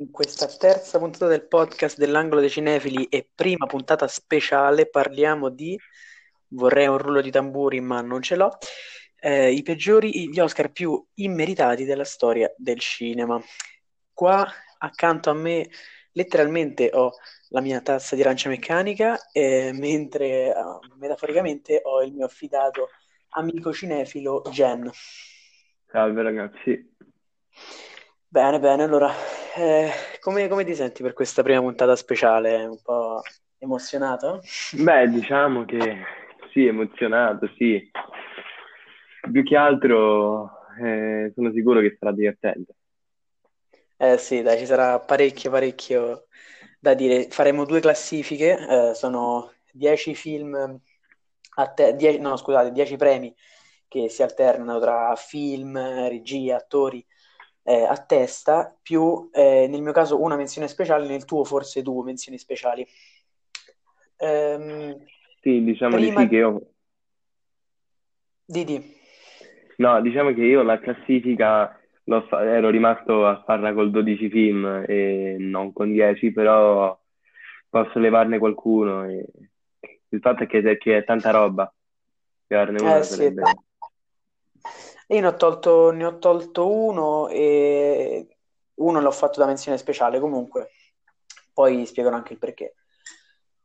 In questa terza puntata del podcast dell'Angolo dei Cinefili e prima puntata speciale parliamo di, vorrei un rullo di tamburi ma non ce l'ho, eh, i peggiori, gli Oscar più immeritati della storia del cinema. Qua accanto a me letteralmente ho la mia tazza di arancia meccanica, eh, mentre uh, metaforicamente ho il mio affidato amico cinefilo Jen. Salve ragazzi. Bene, bene, allora, eh, come, come ti senti per questa prima puntata speciale? Un po' emozionato? Beh, diciamo che sì, emozionato, sì. Più che altro eh, sono sicuro che sarà divertente. Eh sì, dai, ci sarà parecchio, parecchio da dire. Faremo due classifiche, eh, sono 10 film, a te- die- no scusate, 10 premi che si alternano tra film, regia, attori eh, a testa, più eh, nel mio caso una menzione speciale, nel tuo forse due menzioni speciali. Ehm, sì, diciamo prima... di sì che io... Didi. No, diciamo che io la classifica fa... ero rimasto a farla col 12 film e non con 10, però posso levarne qualcuno. E... Il fatto è che, che è tanta roba. Levarne una eh, sarebbe... Sì, io ne ho tolto, ne ho tolto uno e uno l'ho fatto da menzione speciale comunque, poi spiegano anche il perché.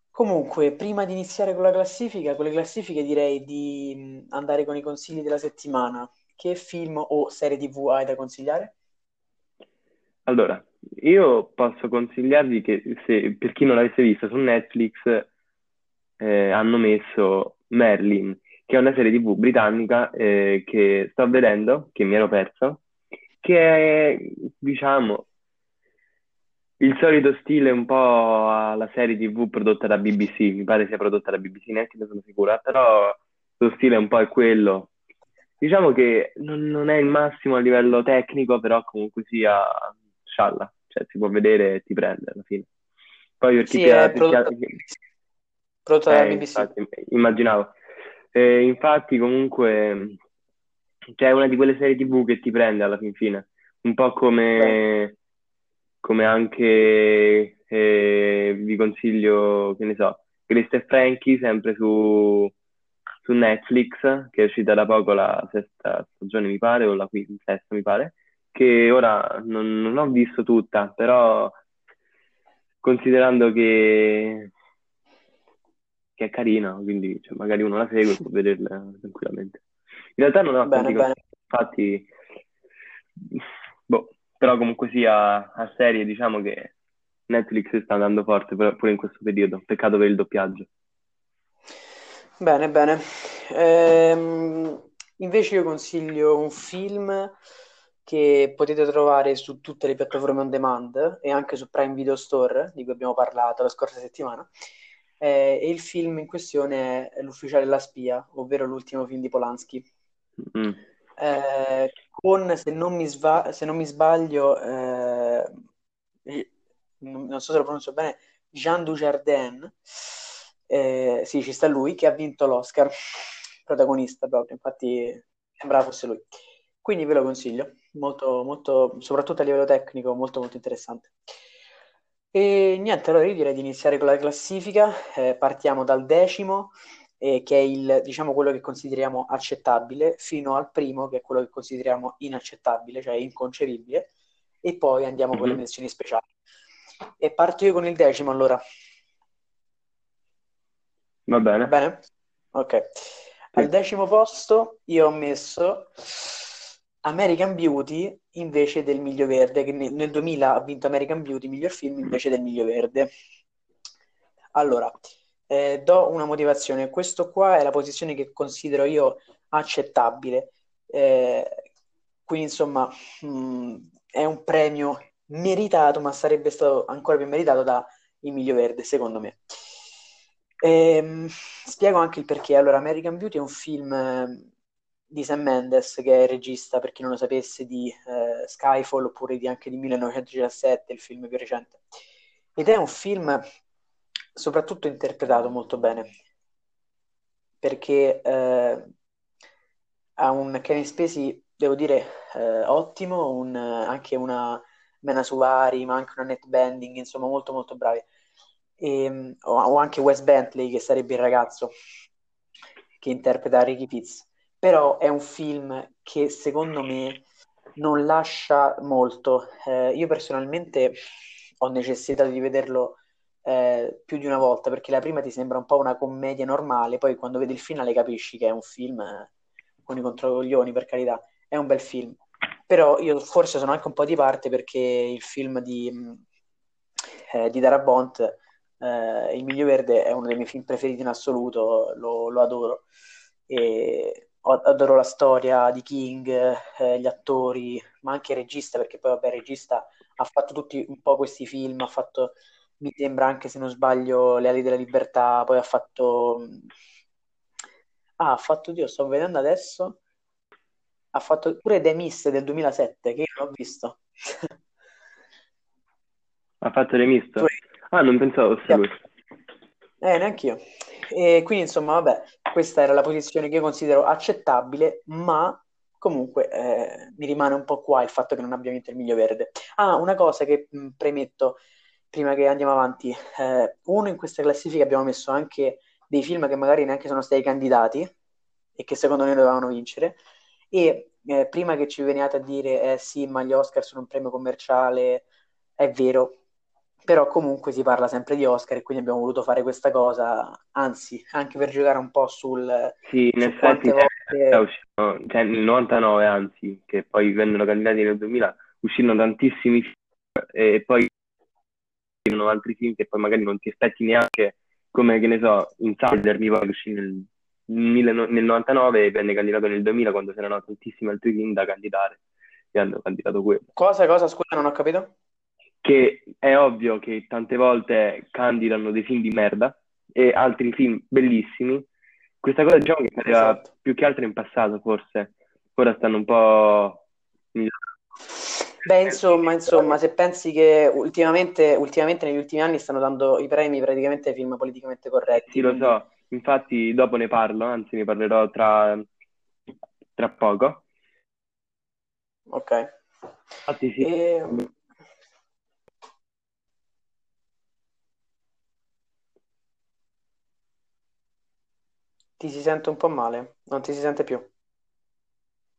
Comunque, prima di iniziare con la classifica, con le classifiche direi di andare con i consigli della settimana. Che film o serie TV hai da consigliare? Allora, io posso consigliarvi che se, per chi non l'avesse visto su Netflix eh, hanno messo Merlin, che è una serie TV britannica eh, che sto vedendo, che mi ero perso, che è, diciamo, il solito stile un po' alla serie TV prodotta da BBC, mi pare sia prodotta da BBC, neanche ne sono sicura, però lo stile un po' è quello. Diciamo che non, non è il massimo a livello tecnico, però comunque sia scialla, cioè si può vedere e ti prende alla fine. Poi per chi sì, è prodotta, prodotta eh, da BBC. Infatti, immaginavo. E infatti, comunque, c'è una di quelle serie TV che ti prende alla fin fine, un po' come, come anche eh, vi consiglio, che ne so, Grace e Frankie, sempre su, su Netflix, che è uscita da poco la sesta stagione, mi pare, o la quinta, sesta, mi pare, che ora non, non ho visto tutta, però considerando che che è carina, quindi cioè, magari uno la segue e può vederla tranquillamente. In realtà non ho bene, bene. infatti, boh, però comunque sia a serie, diciamo che Netflix sta andando forte pure in questo periodo, peccato per il doppiaggio. Bene, bene. Ehm, invece io consiglio un film che potete trovare su tutte le piattaforme on demand e anche su Prime Video Store, di cui abbiamo parlato la scorsa settimana, eh, e il film in questione è L'ufficiale della spia, ovvero l'ultimo film di Polanski. Mm. Eh, con, se non mi, sva- se non mi sbaglio, eh, non so se lo pronuncio bene, Jean Dujardin, eh, sì, ci sta lui, che ha vinto l'Oscar, protagonista proprio, infatti sembrava fosse lui. Quindi ve lo consiglio, molto, molto, soprattutto a livello tecnico, molto molto interessante. E niente, allora io direi di iniziare con la classifica. Eh, partiamo dal decimo, eh, che è il, diciamo, quello che consideriamo accettabile, fino al primo, che è quello che consideriamo inaccettabile, cioè inconcepibile, e poi andiamo mm-hmm. con le mhm. menzioni speciali. E parto io con il decimo, allora. Va bene. Va bene? Ok. Al decimo posto io ho messo American Beauty invece del Miglio Verde, che nel, nel 2000 ha vinto American Beauty, miglior film, invece del Miglio Verde. Allora, eh, do una motivazione. Questo qua è la posizione che considero io accettabile. Eh, quindi, insomma, mh, mm, è un premio meritato, ma sarebbe stato ancora più meritato da Il Miglio Verde, secondo me. Ehm, spiego anche il perché. Allora, American Beauty è un film di Sam Mendes, che è il regista, per chi non lo sapesse, di eh, Skyfall oppure di, anche di 1917, il film più recente. Ed è un film soprattutto interpretato molto bene, perché eh, ha un Kevin Spacey, devo dire, eh, ottimo, un, anche una Mena Suvari, ma anche una Net Bending, insomma molto molto bravi. E, o, o, anche Wes Bentley, che sarebbe il ragazzo che interpreta Ricky Fitz. Però è un film che secondo me non lascia molto. Eh, io personalmente ho necessità di vederlo eh, più di una volta perché la prima ti sembra un po' una commedia normale, poi quando vedi il finale capisci che è un film eh, con i controcoglioni, per carità, è un bel film. Però io forse sono anche un po' di parte perché il film di, mm, eh, di Darabont, eh, Il Miglio Verde, è uno dei miei film preferiti in assoluto, lo, lo adoro. E adoro la storia di King, eh, gli attori, ma anche il regista, perché poi vabbè, il regista ha fatto tutti un po' questi film, ha fatto, mi sembra anche se non sbaglio, Le ali della libertà, poi ha fatto... Ah, ha fatto, Dio, sto vedendo adesso, ha fatto pure The Mist del 2007, che io non ho visto. ha fatto The Mist? Ah, non pensavo fosse lui. Eh, neanch'io. E quindi, insomma, vabbè, questa era la posizione che io considero accettabile, ma comunque eh, mi rimane un po' qua il fatto che non abbia vinto il miglio verde. Ah, una cosa che mh, premetto prima che andiamo avanti. Eh, uno, in questa classifica abbiamo messo anche dei film che magari neanche sono stati candidati e che secondo noi dovevano vincere. E eh, prima che ci veniate a dire, eh sì, ma gli Oscar sono un premio commerciale, è vero, però comunque si parla sempre di Oscar e quindi abbiamo voluto fare questa cosa, anzi, anche per giocare un po' sul... Sì, in effetti volte... uscito, cioè nel 99 anzi, che poi vennero candidati nel 2000, uscirono tantissimi film e poi uscirono altri film che poi magari non ti aspetti neanche, come che ne so, Insider mi pare uscì nel, nel 99 e venne candidato nel 2000 quando c'erano tantissimi altri film da candidare e hanno candidato quello. Cosa, cosa, scusa, non ho capito? Che è ovvio che tante volte candidano dei film di merda e altri film bellissimi. Questa cosa diciamo che accadeva esatto. più che altro in passato, forse. Ora stanno un po'... Beh, insomma, insomma, se pensi che ultimamente, ultimamente negli ultimi anni stanno dando i premi praticamente ai film politicamente corretti. Sì, quindi... lo so. Infatti dopo ne parlo, anzi ne parlerò tra, tra poco. Ok. Infatti sì. E... Ti si sente un po' male, non ti si sente più.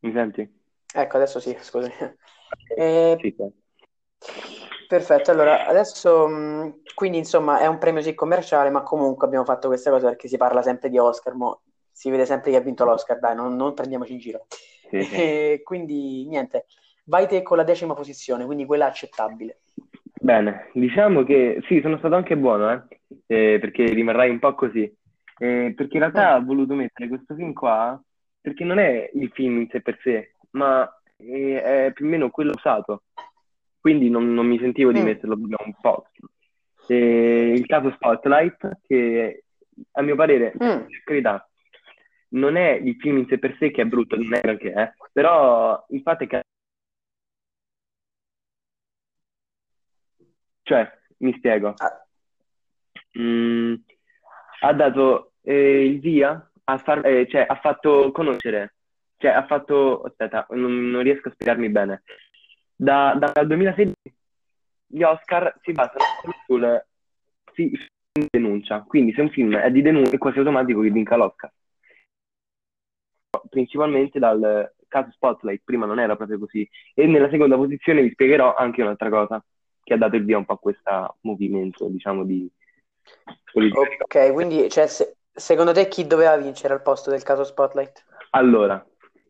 Mi senti? Ecco, adesso sì, scusami. Eh, Sì, perfetto, allora adesso mm, quindi insomma è un premio sì commerciale, ma comunque abbiamo fatto questa cosa perché si parla sempre di Oscar, mo si vede sempre chi ha vinto l'Oscar, dai, non, non prendiamoci in giro. sì, sì. E quindi niente, vai te con la decima posizione, quindi quella accettabile. Bene, diciamo che sì, sono stato anche buono, eh? Eh, perché rimarrai un po' così. Eh, perché in realtà ho voluto mettere questo film qua perché non è il film in sé per sé, ma è, è più o meno quello usato. Quindi non, non mi sentivo di mm. metterlo proprio un po'. Eh, il caso Spotlight, che a mio parere, mm. carità, non è il film in sé per sé che è brutto, non è anche, eh, però il fatto è che... Cioè, mi spiego. Ah. Mm, ha dato eh, il via, a far, eh, cioè ha fatto conoscere, cioè ha fatto, aspetta, non, non riesco a spiegarmi bene. Da, da, dal 2016 gli Oscar si basano sul si, denuncia, quindi se un film è di denuncia è quasi automatico che vinca l'Oscar. Principalmente dal caso Spotlight, prima non era proprio così. E nella seconda posizione vi spiegherò anche un'altra cosa che ha dato il via un po' a questo movimento, diciamo, di, Ok, quindi cioè, se, secondo te chi doveva vincere al posto del caso Spotlight? Allora,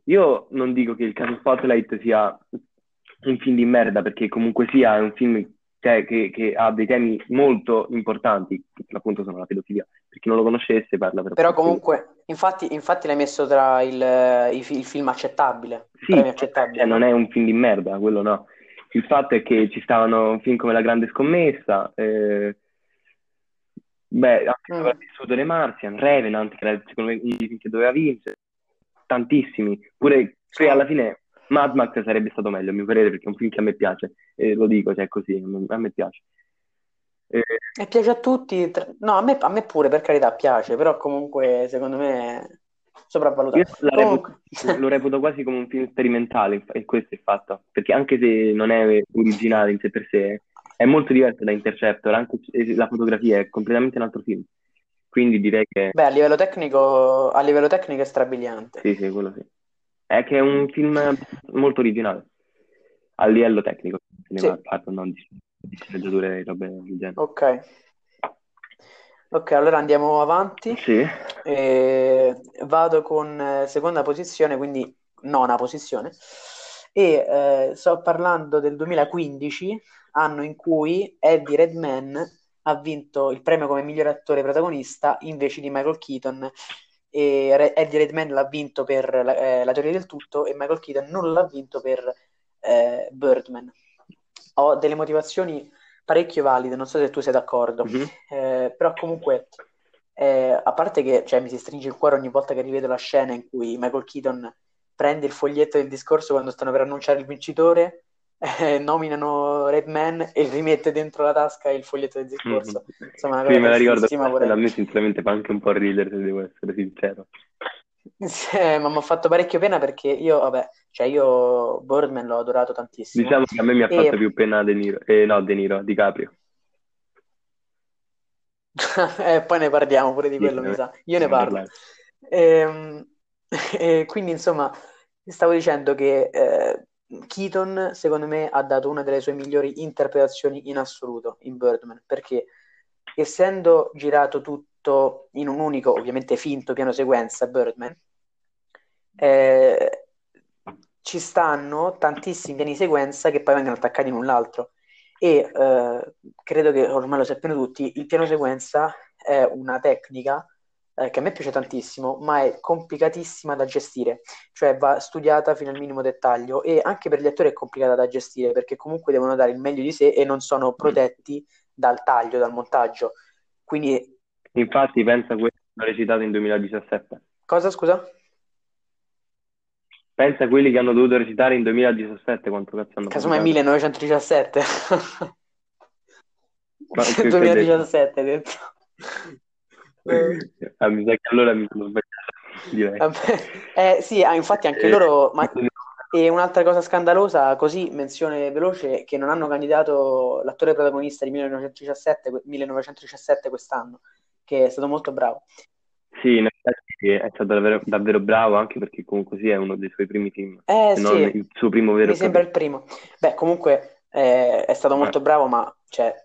io non dico che il caso Spotlight sia un film di merda, perché comunque sia è un film cioè, che, che, ha dei temi molto importanti, che appunto sono la pedofilia. Per chi non lo conoscesse parla per Però comunque, infatti, infatti l'hai messo tra il, il, il film accettabile. Sì, accettabile. Cioè, non è un film di merda, quello no. Il fatto è che ci stavano film come La Grande Scommessa, eh, Beh, anche mm. sopravvissuto dei Martian, Revenant, che era secondo me dei film che doveva vincere, tantissimi. Pure qui alla fine Mad Max sarebbe stato meglio, a mio parere, perché è un film che a me piace, e lo dico, cioè così, a me piace. E... e piace a tutti, no, a me, a me, pure, per carità, piace, però comunque secondo me sopravvalutato. Io Comunque... reputo, lo reputo quasi come un film sperimentale, e questo è il fatto, perché anche se non è originale in sé per sé, è molto diverso da Interceptor, anche la fotografia è completamente un altro film. Quindi direi che... Beh, a livello tecnico, a livello tecnico è strabiliante. Sì, sì, quello sì. È che è un film molto originale, a livello tecnico, sì. parlo, non di, di sceneggiature e robe del genere. Ok. Ok, allora andiamo avanti. Sì. E vado con eh, seconda posizione, quindi nona posizione. E eh, sto parlando del 2015, anno in cui Eddie Redman ha vinto il premio come miglior attore protagonista invece di Michael Keaton. E Eddie Redman l'ha vinto per la, eh, la teoria del tutto e Michael Keaton non l'ha vinto per eh, Birdman. Ho delle motivazioni parecchio valide, non so se tu sei d'accordo, mm-hmm. eh, però comunque, eh, a parte che cioè, mi si stringe il cuore ogni volta che rivedo la scena in cui Michael Keaton prende il foglietto del discorso quando stanno per annunciare il vincitore, eh, nominano Redman e rimette dentro la tasca il foglietto del discorso. Mm-hmm. Insomma, sì, me la ricordo, vorrei... a me sinceramente fa anche un po' ridere, se devo essere sincero. Sì, ma mi ha fatto parecchio pena perché io, vabbè, cioè io Birdman l'ho adorato tantissimo. Diciamo che a me mi ha fatto e... più pena De Niro, eh, no, De Niro, DiCaprio. eh, poi ne parliamo pure di quello, sì, mi sa. Io ne parlo. E, ehm, e, quindi, insomma, stavo dicendo che eh, Keaton, secondo me, ha dato una delle sue migliori interpretazioni in assoluto in Birdman, perché essendo girato tutto in un unico, ovviamente finto piano sequenza, Birdman, eh, ci stanno tantissimi piani sequenza che poi vengono attaccati l'un l'altro. E eh, credo che ormai lo sappiano tutti, il piano sequenza è una tecnica eh, che a me piace tantissimo, ma è complicatissima da gestire, cioè va studiata fino al minimo dettaglio e anche per gli attori è complicata da gestire perché comunque devono dare il meglio di sé e non sono protetti dal taglio, dal montaggio. Quindi... Infatti pensa a quello che hanno recitato in 2017. Cosa, scusa? Pensa a quelli che hanno dovuto recitare in 2017, quanto cazzo hanno Casomai 1917. Ma, 2017 hai ah, mi sa che allora mi sono sbagliato. Eh, sì, ah, infatti anche loro... Ma... E un'altra cosa scandalosa, così menzione veloce, che non hanno candidato l'attore protagonista di 1917, 1917 quest'anno, che è stato molto bravo. Sì, in effetti è stato davvero, davvero bravo anche perché comunque sì, è uno dei suoi primi film, eh, non il suo primo vero Mi sembra il primo. Beh, comunque eh, è stato molto eh. bravo, ma cioè,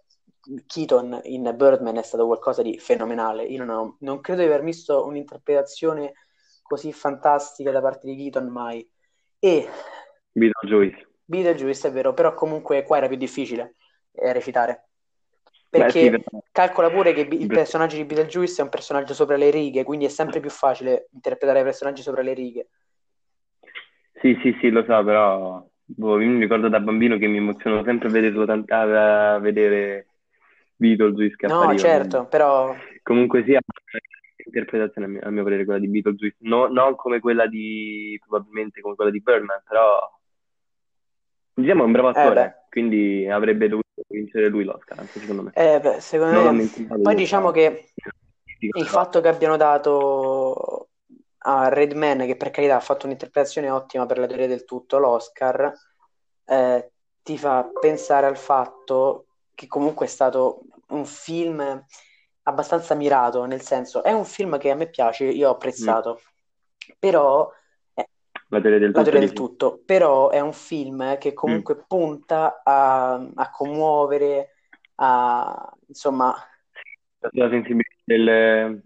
Keaton in Birdman è stato qualcosa di fenomenale. Io non, ho, non credo di aver visto un'interpretazione così fantastica da parte di Keaton mai. E Beetlejuice. Beetlejuice è vero, però comunque qua era più difficile eh, recitare. Perché Beh, sì, calcola pure che il personaggio di Beetlejuice è un personaggio sopra le righe, quindi è sempre più facile interpretare personaggi sopra le righe. Sì, sì, sì, lo so, però boh, io mi ricordo da bambino che mi emozionavo sempre a vedere, a vedere Beetlejuice che no, certo, però... Comunque sia, interpretazione a mio, a mio parere quella di Beetlejuice, no, non come quella di, probabilmente come quella di Birdman, però diciamo è un bravo eh, attore, eh quindi avrebbe dovuto vincere lui l'Oscar, anche secondo me. Eh, beh, secondo me... Poi diciamo che il fatto che abbiano dato a Redman, che per carità ha fatto un'interpretazione ottima per la teoria del tutto, l'Oscar, eh, ti fa pensare al fatto che comunque è stato un film abbastanza mirato, nel senso, è un film che a me piace, io ho apprezzato, mm. però la teoria del, tutto, del tutto, però è un film che comunque mm. punta a, a, commuovere, a insomma... La sensibilità del,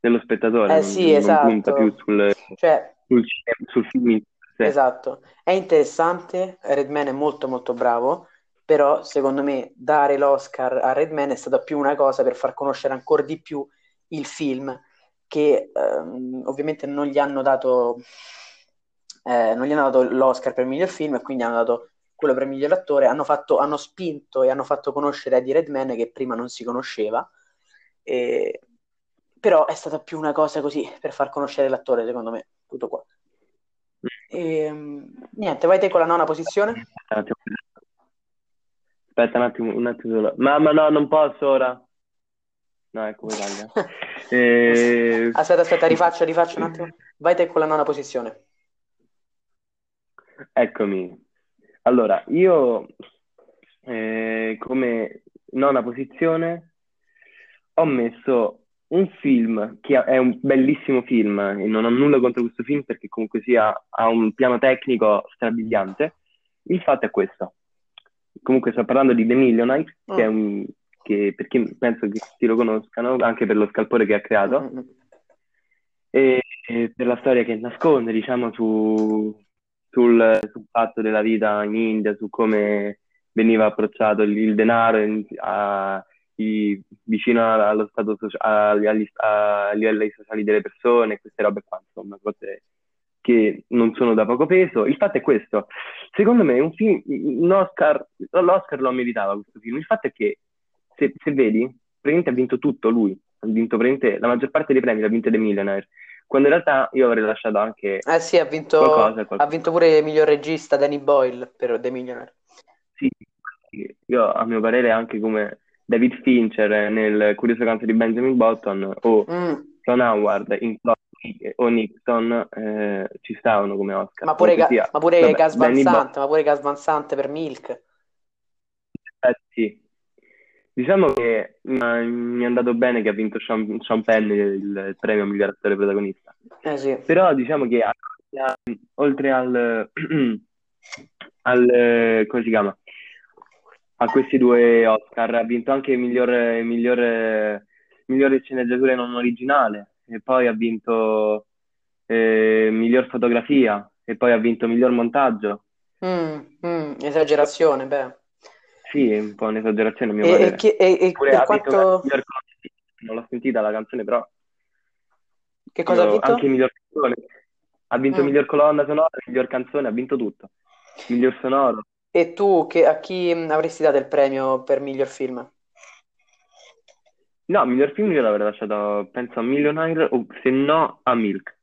dello spettatore, eh, non, sì, non esatto. punta più sul, cioè, sul, sul film. Esatto, è interessante, Redman è molto molto bravo, però secondo me dare l'Oscar a Redman è stata più una cosa per far conoscere ancora di più il film, che ehm, ovviamente non gli hanno dato eh, non gli hanno dato l'Oscar per miglior film e quindi hanno dato quello per miglior attore, hanno, fatto, hanno spinto e hanno fatto conoscere Eddie Redman che prima non si conosceva, e... però è stata più una cosa così per far conoscere l'attore, secondo me, tutto qua. E, ehm, niente, vai te con la nona posizione. Aspetta un attimo, un attimo solo. Mamma no, non posso ora. No, ecco, Italia. E... Aspetta, aspetta, rifaccio, rifaccio un attimo. Vai te con la nona posizione. Eccomi. Allora, io eh, come nona posizione ho messo un film che è un bellissimo film e non ho nulla contro questo film perché comunque sia ha un piano tecnico strabiliante. Il fatto è questo. Comunque sto parlando di The Millionaire, mm. che è un che per chi penso che ti lo conoscano, anche per lo scalpore che ha creato, mm-hmm. e, e, per la storia che nasconde, diciamo, su, sul, sul, fatto della vita in India, su come veniva approcciato il, il denaro in, a, i, vicino allo stato sociale, agli, agli livelli sociali delle persone, queste robe qua, insomma, cose che non sono da poco peso. Il fatto è questo, secondo me un film, un Oscar, l'Oscar lo meritava questo film, il fatto è che se, se vedi, praticamente ha vinto tutto lui, ha vinto la maggior parte dei premi, l'ha vinto The Millionaire, quando in realtà io avrei lasciato anche Eh sì, ha vinto, qualcosa, qualcosa. ha vinto pure il miglior regista Danny Boyle per The Millionaire. Sì, io a mio parere anche come David Fincher nel Curioso canto di Benjamin Button o mm. Ron Howard in Chloe o Nixon eh, ci stavano come Oscar. Ma pure, sia, ma pure Gas Van Sant, ma pure Gas Van Sant per Milk. Eh sì, Diciamo che mi è andato bene che ha vinto Sean, Sean Penn il, il premio miglior attore protagonista. Eh sì. Però diciamo che oltre al, al come si chiama? A questi due Oscar ha vinto anche miglior, miglior, migliore sceneggiatura non originale e poi ha vinto eh, miglior fotografia e poi ha vinto miglior montaggio. Mm, mm, esagerazione, beh. Sì, è un po' un'esagerazione a mio e, parere. E, e, e Pure per quanto... Non l'ho sentita la canzone, però... Che cosa ha vinto? Anche miglior canzone. Ha vinto mm. miglior colonna sonora, miglior canzone, ha vinto tutto. Miglior sonoro. E tu che, a chi avresti dato il premio per miglior film? No, miglior film io l'avrei lasciato, penso, a Millionaire o se no a Milk.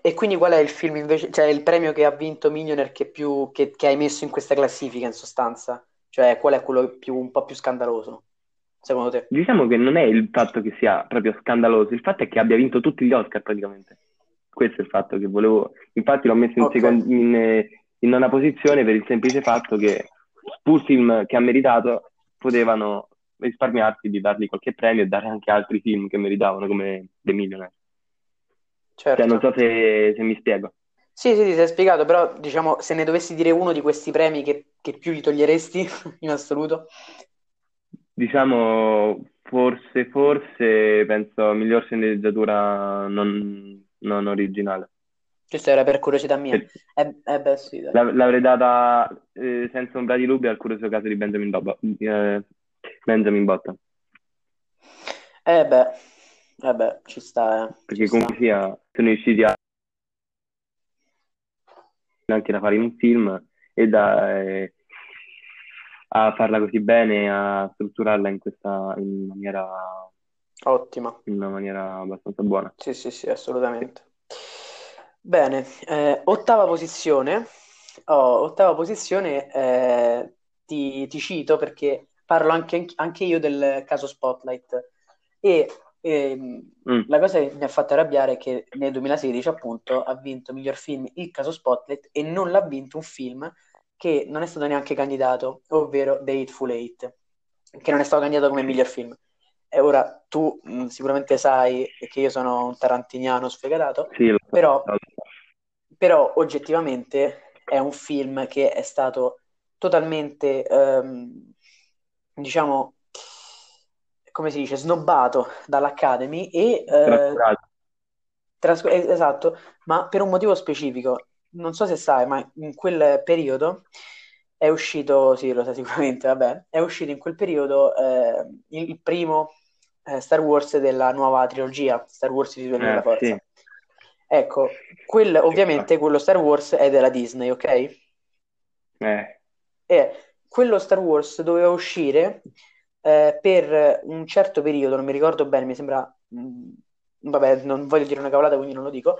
E quindi qual è il film invece, cioè il premio che ha vinto Millionaire che, più, che, che hai messo in questa classifica in sostanza? Cioè, qual è quello più, un po' più scandaloso, secondo te? Diciamo che non è il fatto che sia proprio scandaloso, il fatto è che abbia vinto tutti gli Oscar praticamente. Questo è il fatto che volevo... Infatti l'ho messo in, okay. secondo, in, in nona posizione per il semplice fatto che pur film che ha meritato potevano risparmiarsi di dargli qualche premio e dare anche altri film che meritavano come The Millionaire. Certo. Cioè, non so se, se mi spiego. Sì, sì, ti sei spiegato, però diciamo, se ne dovessi dire uno di questi premi che, che più gli toglieresti in assoluto? Diciamo, forse, forse, penso, miglior sceneggiatura non, non originale. Questo era per curiosità mia. Per... Eh, eh beh, sì. L'avrei data eh, senza ombra di dubbio al curioso caso di Benjamin, Dobba, eh, Benjamin Button. Eh beh, eh beh, ci sta, eh. Perché ci comunque sta. sia, sono riusciti a anche da fare in un film e da, eh, a farla così bene, a strutturarla in questa in maniera ottima, in una maniera abbastanza buona. Sì, sì, sì, assolutamente. Bene, eh, ottava posizione. Oh, ottava posizione, eh, ti, ti, cito perché parlo anche, anche io del caso Spotlight e ehm, mm. La cosa che mi ha fatto arrabbiare è che nel 2016 appunto ha vinto miglior film il caso Spotlight e non l'ha vinto un film che non è stato neanche candidato, ovvero The Hateful Eight, che non è stato candidato come miglior film. E ora tu mh, mm, sicuramente sai che io sono un tarantiniano sfegatato, sì, però, però, oggettivamente è un film che è stato totalmente, ehm, diciamo, come si dice, snobbato dall'Academy e... Eh, trascur- esatto, ma per un motivo specifico. Non so se sai, ma in quel periodo è uscito, sì, lo sai sicuramente, vabbè, è uscito in quel periodo eh, il, primo eh, Star Wars della nuova trilogia, Star Wars di della eh, Forza. Sì. Ecco, quel, ovviamente quello Star Wars è della Disney, ok? Eh. E quello Star Wars doveva uscire eh, per un certo periodo, non mi ricordo bene, mi sembra, mh, mm, vabbè, non voglio dire una cavolata, quindi non lo dico,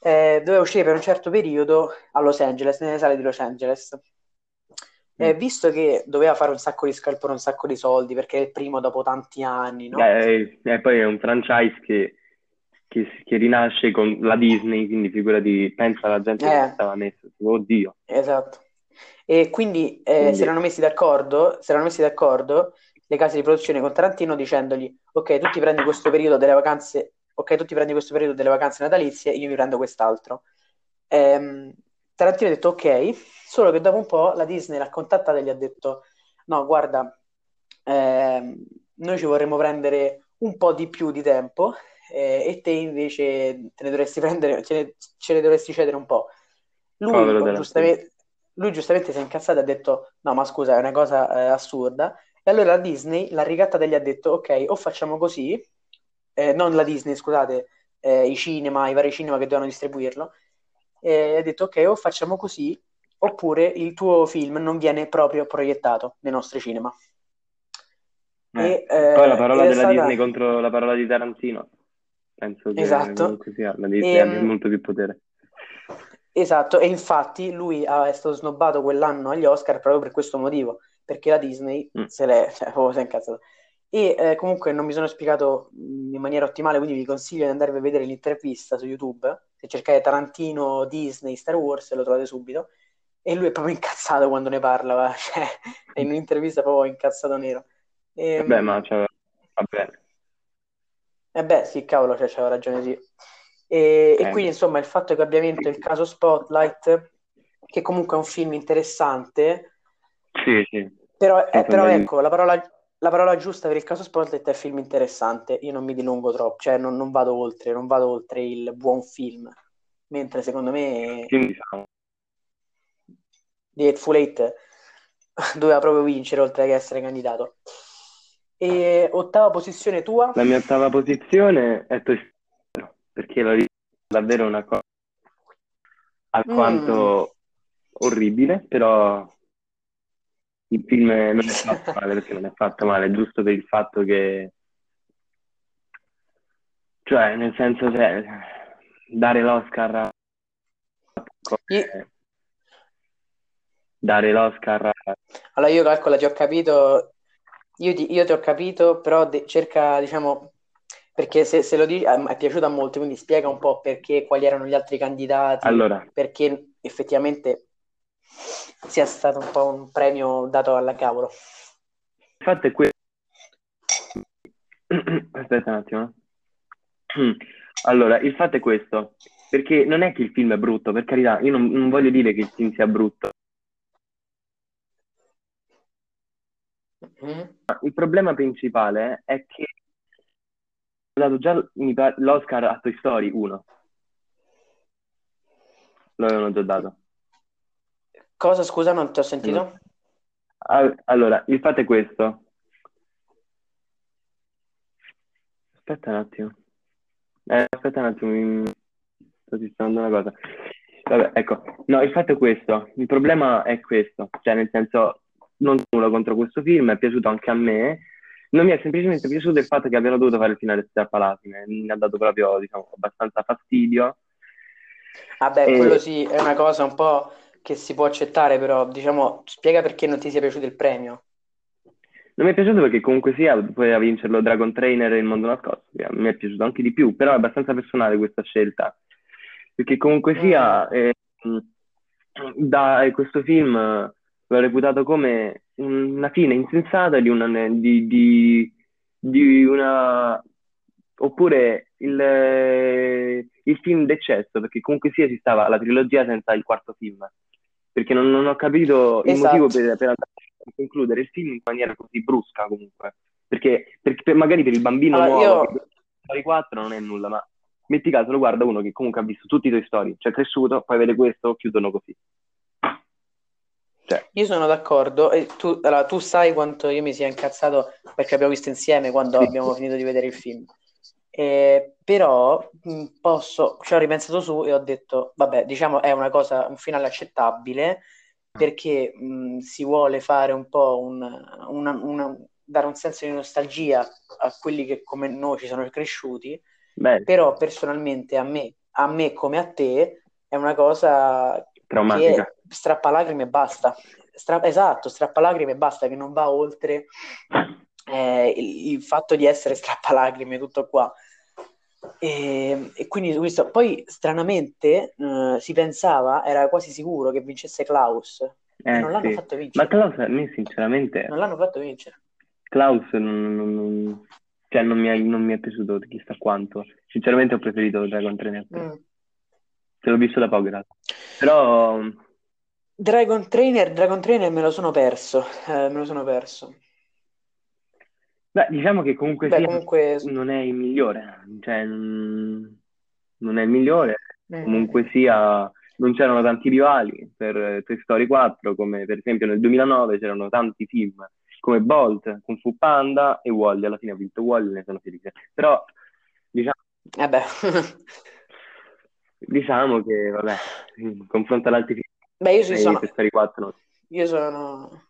eh, doveva uscire per un certo periodo a Los Angeles, nelle sale di Los Angeles. eh, visto che doveva fare un sacco di scalpo un sacco di soldi perché è il primo dopo tanti anni, no? Eh, e poi è un franchise che, che, che rinasce con la Disney, quindi figurati, pensa alla gente che Eh, stava messo, oddio. esatto. E quindi eh, si Quindi, erano messi d'accordo, si erano messi d'accordo le case di produzione con Tarantino dicendogli: Ok, tu ti prendi questo periodo delle vacanze, ok, tu ti prendi questo periodo delle vacanze natalizie, io mi prendo quest'altro. Ehm, Tarantino ha detto ok, solo che dopo un po' la Disney l'ha contattata e gli ha detto: No, guarda, ehm, noi ci vorremmo prendere un po' di più di tempo eh, e te invece te ne dovresti prendere, ce ne, ce ne dovresti cedere un po'. Lui, giustamente, lui giustamente si è incazzato e ha detto: No, ma scusa, è una cosa eh, assurda. E allora la Disney l'ha ricattata gli ha detto: Ok, o facciamo così, eh, non la Disney, scusate, eh, i cinema, i vari cinema che dovevano distribuirlo, e ha detto: Ok, o facciamo così, oppure il tuo film non viene proprio proiettato nei nostri cinema. Eh, E, poi la eh, parola della stata Disney contro la parola di Tarantino, penso che esatto. sia, la Disney abbia E, molto più potere. Esatto, e infatti lui è stato snobbato quell'anno agli Oscar proprio per questo motivo, perché la Disney Mm. se l'è, cioè, proprio si è incazzata. E eh, comunque non mi sono spiegato mh, in maniera ottimale, quindi vi consiglio di andarvi a vedere l'intervista su YouTube. Se cercate Tarantino, Disney, Star Wars, lo trovate subito. E lui è proprio incazzato quando ne parla. Cioè, è in un'intervista proprio incazzato nero. Vabbè, ma Ehm, cioè, vabbè, E, beh, sì, cavolo, cioè, c'aveva ragione, sì. E, e eh, quindi, insomma, il fatto che abbia vinto il caso Spotlight, che comunque è un film interessante, sì, sì, però, eh, però ecco, la parola, la parola giusta per il caso Spotlight è film interessante. Io non mi dilungo troppo, cioè non, non vado oltre, non vado oltre il buon film. Mentre secondo me Quindi, diciamo, The Hateful Eight doveva proprio vincere oltre che essere candidato. E ottava posizione tua? la mia ottava posizione è Toy perché l'ho vista davvero una cosa Mm, alquanto orribile, però il film non è fatto male, perché non è fatto male, è giusto per il fatto che, cioè, nel senso, cioè, dare l'Oscar a io, dare l'Oscar a... allora io calcola, ti ho capito, io ti, io ti ho capito, però de- cerca, diciamo, perché se, se lo dici, è piaciuto a molti, quindi spiega un po' perché, quali erano gli altri candidati, Allora, perché effettivamente sia stato un po' un premio dato alla cavolo. il fatto è questo. Aspetta un attimo. Allora, il fatto è questo, perché non è che il film è brutto, per carità, io non, non voglio dire che il film sia brutto. Mm? Il problema principale è che dato già l'Oscar a Toy Story 1, lo avevano già dato. Cosa, scusa, non ti ho sentito? Al- Allora, il fatto è questo. Aspetta un attimo. Eh, aspetta un attimo, mi sto sistemando una cosa. Vabbè, ecco. No, il fatto è questo. Il problema è questo. Cioè, nel senso, non nulla contro questo film, è piaciuto anche a me. Non mi è semplicemente piaciuto il fatto che abbiano dovuto fare il finale strappalacrime. Mi ha dato proprio, diciamo, abbastanza fastidio. Vabbè, quello E sì, è una cosa un po' che si può accettare, però diciamo, spiega perché non ti sia piaciuto il premio. non mi è piaciuto perché comunque sia poteva vincerlo Dragon Trainer e il mondo nascosto. Mi è piaciuto anche di più, però è abbastanza personale questa scelta. Perché comunque Mm, sia, eh, da questo film eh, l'ho reputato come una fine insensata di una, di, di- di una oppure il, il film d'eccesso, perché comunque sia ci stava la trilogia senza il quarto film. Perché non, non ho capito il motivo esatto. per, per a concludere il film in maniera così brusca comunque. Perché, perché per- magari per il bambino Allora, nuovo io, Story 4 non è nulla, ma metti caso lo guarda uno che comunque ha visto tutti i Toy Story, cioè è cresciuto, poi vede questo, chiudono così. Cioè, io sono d'accordo. E tu, allora, tu sai quanto io mi sia incazzato perché abbiamo visto insieme quando abbiamo finito di vedere il film. Eh, però posso, ci ho ripensato su e ho detto, vabbè, diciamo è una cosa, un finale accettabile perché mh, si vuole fare un po' un, una- una- dare un senso di nostalgia a quelli che come noi ci sono cresciuti, beh, però personalmente a me, a me come a te è una cosa che traumatica. strappa lacrime e basta. stra- esatto, strappalacrime basta che non va oltre eh, il, il, fatto di essere strappalacrime, tutto qua. E, e quindi questo, poi stranamente eh, si pensava, era quasi sicuro che vincesse Klaus, eh, non l'hanno sì. fatto vincere. Ma Klaus, a me sinceramente, Non l'hanno fatto vincere. Klaus non, non- non- cioè, non mi è, non mi è piaciuto chissà quanto. Sinceramente ho preferito Dragon Trainer. Mm. Se l'ho visto da poco. Però, Dragon Trainer, Dragon Trainer me lo sono perso, eh, me lo sono perso. beh, diciamo che comunque Beh, comunque... non è il migliore. Cioè, non, è il migliore. mm, Comunque sia, non c'erano tanti rivali per Toy Story 4, come per esempio nel 2009 c'erano tanti film come Bolt, Kung Fu Panda e Wally. Alla fine ha vinto Wally, ne sono felice. Però, diciamo, Eh beh. diciamo che, vabbè, in confronto ad altri film, Beh, io eh, sono, Toy Story 4 no. io sono,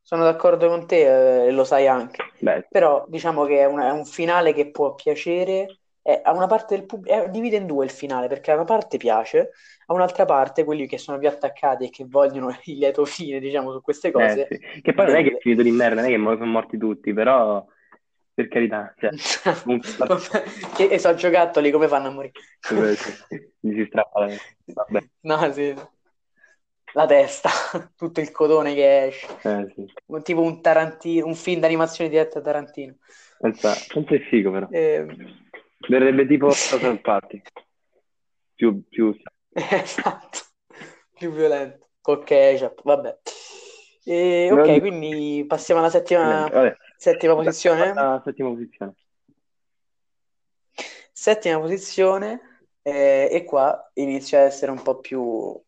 sono d'accordo con te, eh, e lo sai anche. Beh, Però diciamo che è, una- è un finale che può piacere, è- a una parte del pubblico, divide in due il finale, perché a una parte piace, a un'altra parte quelli che sono più attaccati e che vogliono il lieto fine, diciamo, su queste eh, cose, sì. Che poi non è che è finito di merda, non è che sono morti tutti, però, per carità, cioè, Che e sono giocattoli, come fanno a morire? gli si strappa la... Vabbè, No, sì. La testa, tutto il codone che esce. eh, sì. Tipo un Tarantino, un film d'animazione diretto da Tarantino. Pensa, pensa è figo però. Ehm, Verrebbe tipo Southern Party. Più, più... Esatto, più violento, col ketchup, vabbè. E, ok, dico- quindi passiamo alla settima, Vabbè. settima posizione. La settima posizione. Settima posizione, eh, e qua inizia a essere un po' più,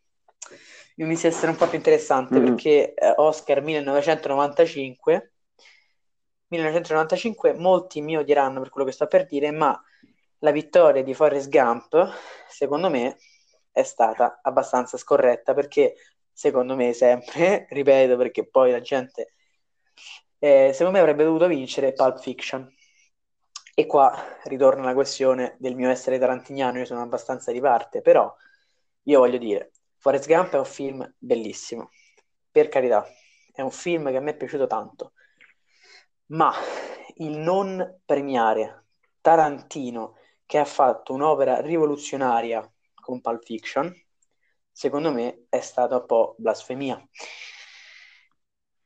inizia a essere un po' più interessante Mm. perché eh, Oscar 1995, 1995, molti mi odieranno per quello che sto per dire, ma la vittoria di Forrest Gump, secondo me, è stata abbastanza scorretta perché, secondo me, sempre, ripeto, perché poi la gente, eh, secondo me avrebbe dovuto vincere Pulp Fiction. E qua ritorna la questione del mio essere tarantiniano, io sono abbastanza di parte, però io voglio dire, Forrest Gump è un film bellissimo, per carità, è un film che a me è piaciuto tanto, ma il non premiare Tarantino che ha fatto un'opera rivoluzionaria con Pulp Fiction, secondo me è stata un po' blasfemia.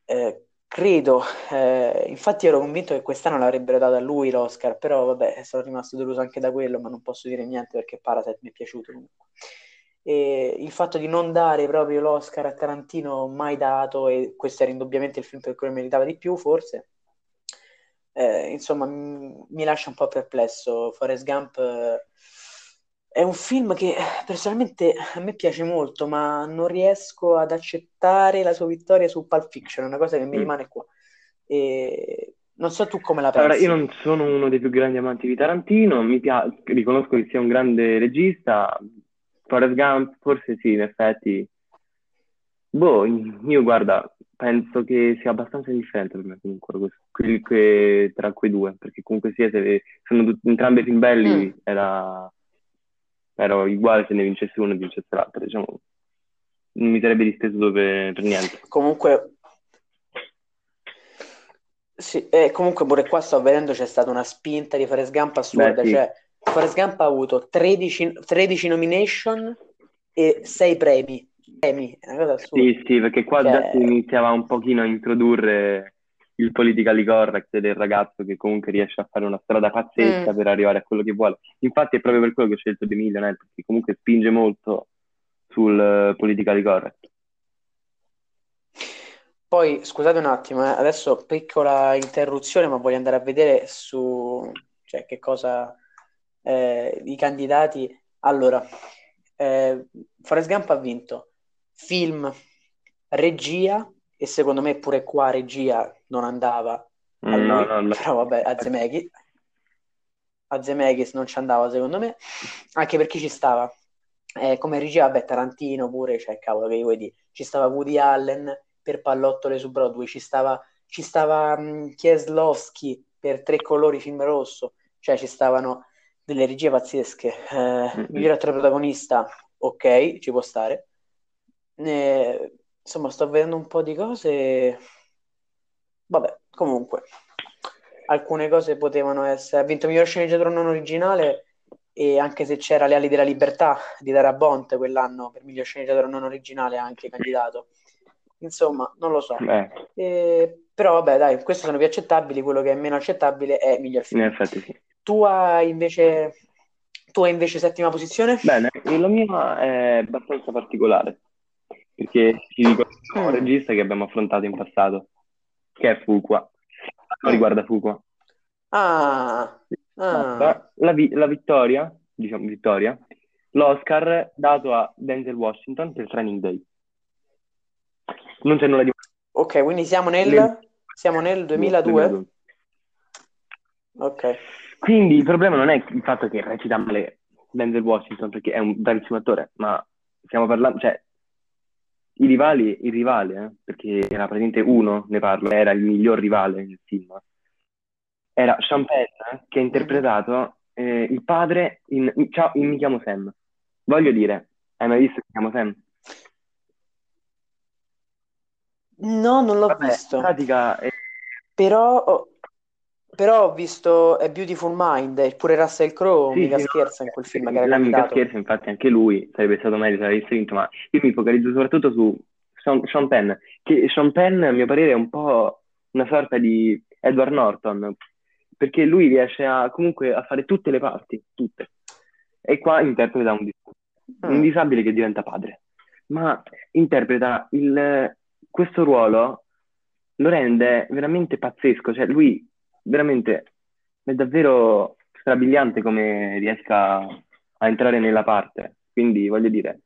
Eh, credo, eh, infatti ero convinto che quest'anno l'avrebbero dato a lui l'Oscar, però vabbè, sono rimasto deluso anche da quello, ma non posso dire niente perché Parasite mi è piaciuto comunque. E il fatto di non dare proprio l'Oscar a Tarantino mai dato, e questo era indubbiamente il film per cui meritava di più, forse, eh, insomma, m- mi lascia un po' perplesso. Forrest Gump eh, è un film che personalmente a me piace molto, ma non riesco ad accettare la sua vittoria su Pulp Fiction, è una cosa che mi Mm. rimane qua. E non so tu come la Allora, pensi. io non sono uno dei più grandi amanti di Tarantino, mi piace, riconosco che sia un grande regista. Forrest Gump, forse sì, in effetti. Boh, io guarda, penso che sia abbastanza differente per me comunque questo- que- que- tra quei due, perché comunque sia, se sono tut- entrambi film belli, Mm. era, era uguale se ne vincesse uno e vincesse l'altro, diciamo. Non mi sarebbe dispiaciuto per, per niente. Comunque, sì, e comunque pure qua sto vedendo c'è stata una spinta di Forrest Gump assurda, Beh, sì. cioè Forrest Gump ha avuto 13, 13 nomination e 6 premi, premi. Sì, sì, perché qua Cioè- già si iniziava un pochino a introdurre il politically correct del ragazzo che comunque riesce a fare una strada pazzesca Mm. per arrivare a quello che vuole. Infatti è proprio per quello che ho scelto The Millionaire, perché comunque spinge molto sul eh, politically correct. Poi, scusate un attimo, eh, adesso piccola interruzione, ma voglio andare a vedere su, cioè, che cosa, eh, i candidati. Allora, eh, Forrest Gump ha vinto film, regia, e secondo me pure qua regia non andava Mm, no, lui, no, no. però vabbè, a Zemeckis, a Zemeckis non ci andava secondo me, anche perché ci stava, eh, come regia, vabbè, Tarantino pure, cioè, cavolo, che vuoi dire, ci stava Woody Allen per Pallottole su Broadway, ci stava, ci stava mh, Kieslowski per Tre colori film rosso, cioè ci stavano delle regie pazzesche. Eh, miglior attore protagonista, ok, ci può stare. Eh, insomma, sto vedendo un po' di cose. Vabbè, comunque, alcune cose potevano essere. Ha vinto miglior sceneggiatore non originale e anche se c'era Le ali della libertà di Darabont quell'anno per miglior sceneggiatore non originale anche candidato. Insomma, non lo so. Eh, però vabbè, dai, queste sono più accettabili, quello che è meno accettabile è miglior film. In effetti sì. Tu hai invece tu hai invece settima posizione? Bene, la mia è abbastanza particolare, perché ci dico un mm. regista che abbiamo affrontato in passato, che è Fuqua. Non riguarda Fuqua. Ah, ah. La, la, la, vittoria, diciamo vittoria, l'Oscar dato a Denzel Washington per Training Day. Non c'è nulla di... Ok, quindi siamo nel, nel... Siamo nel 2002? 2002. Ok. Quindi il problema non è il fatto che recita male Denzel Washington perché è un bravissimo attore, ma stiamo parlando, cioè, i rivali, il rivale, eh, perché era praticamente uno, ne parlo, era il miglior rivale nel film, era Sean Penn eh, che ha interpretato eh, il padre in, in, ciao, in Mi chiamo Sam. Voglio dire, hai mai visto Mi chiamo Sam? No, non l'ho Vabbè, visto. In pratica è... Però però ho visto A Beautiful Mind, pure Russell Crowe sì, mica sì, scherza in quel film che era la mica scherza, infatti anche lui sarebbe stato meglio se avesse vinto, ma io mi focalizzo soprattutto su Sean, Sean Penn, che Sean Penn a mio parere è un po' una sorta di Edward Norton, perché lui riesce a, comunque a fare tutte le parti, tutte. E qua interpreta un, un mm. disabile che diventa padre, ma interpreta il, questo ruolo lo rende veramente pazzesco, cioè lui veramente è davvero strabiliante come riesca a entrare nella parte. Quindi voglio dire,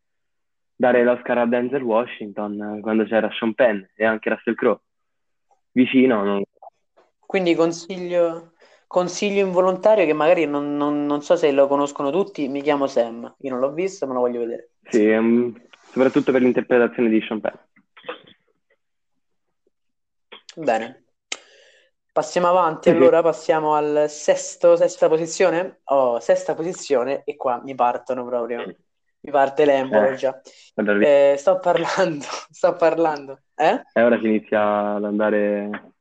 dare l'Oscar a Denzel Washington quando c'era Sean Penn e anche Russell Crowe vicino. Non... Quindi consiglio, consiglio involontario che magari non, non, non, so se lo conoscono tutti, mi chiamo Sam. Io non l'ho visto, ma lo voglio vedere. Sì, um, soprattutto per l'interpretazione di Sean Penn. Bene. Passiamo avanti, sì, allora passiamo al sesto, sesta posizione. Oh, sesta posizione e qua mi partono proprio. Mi parte l'embolo eh, già. Eh, sto parlando, sto parlando. Eh? E ora si inizia ad andare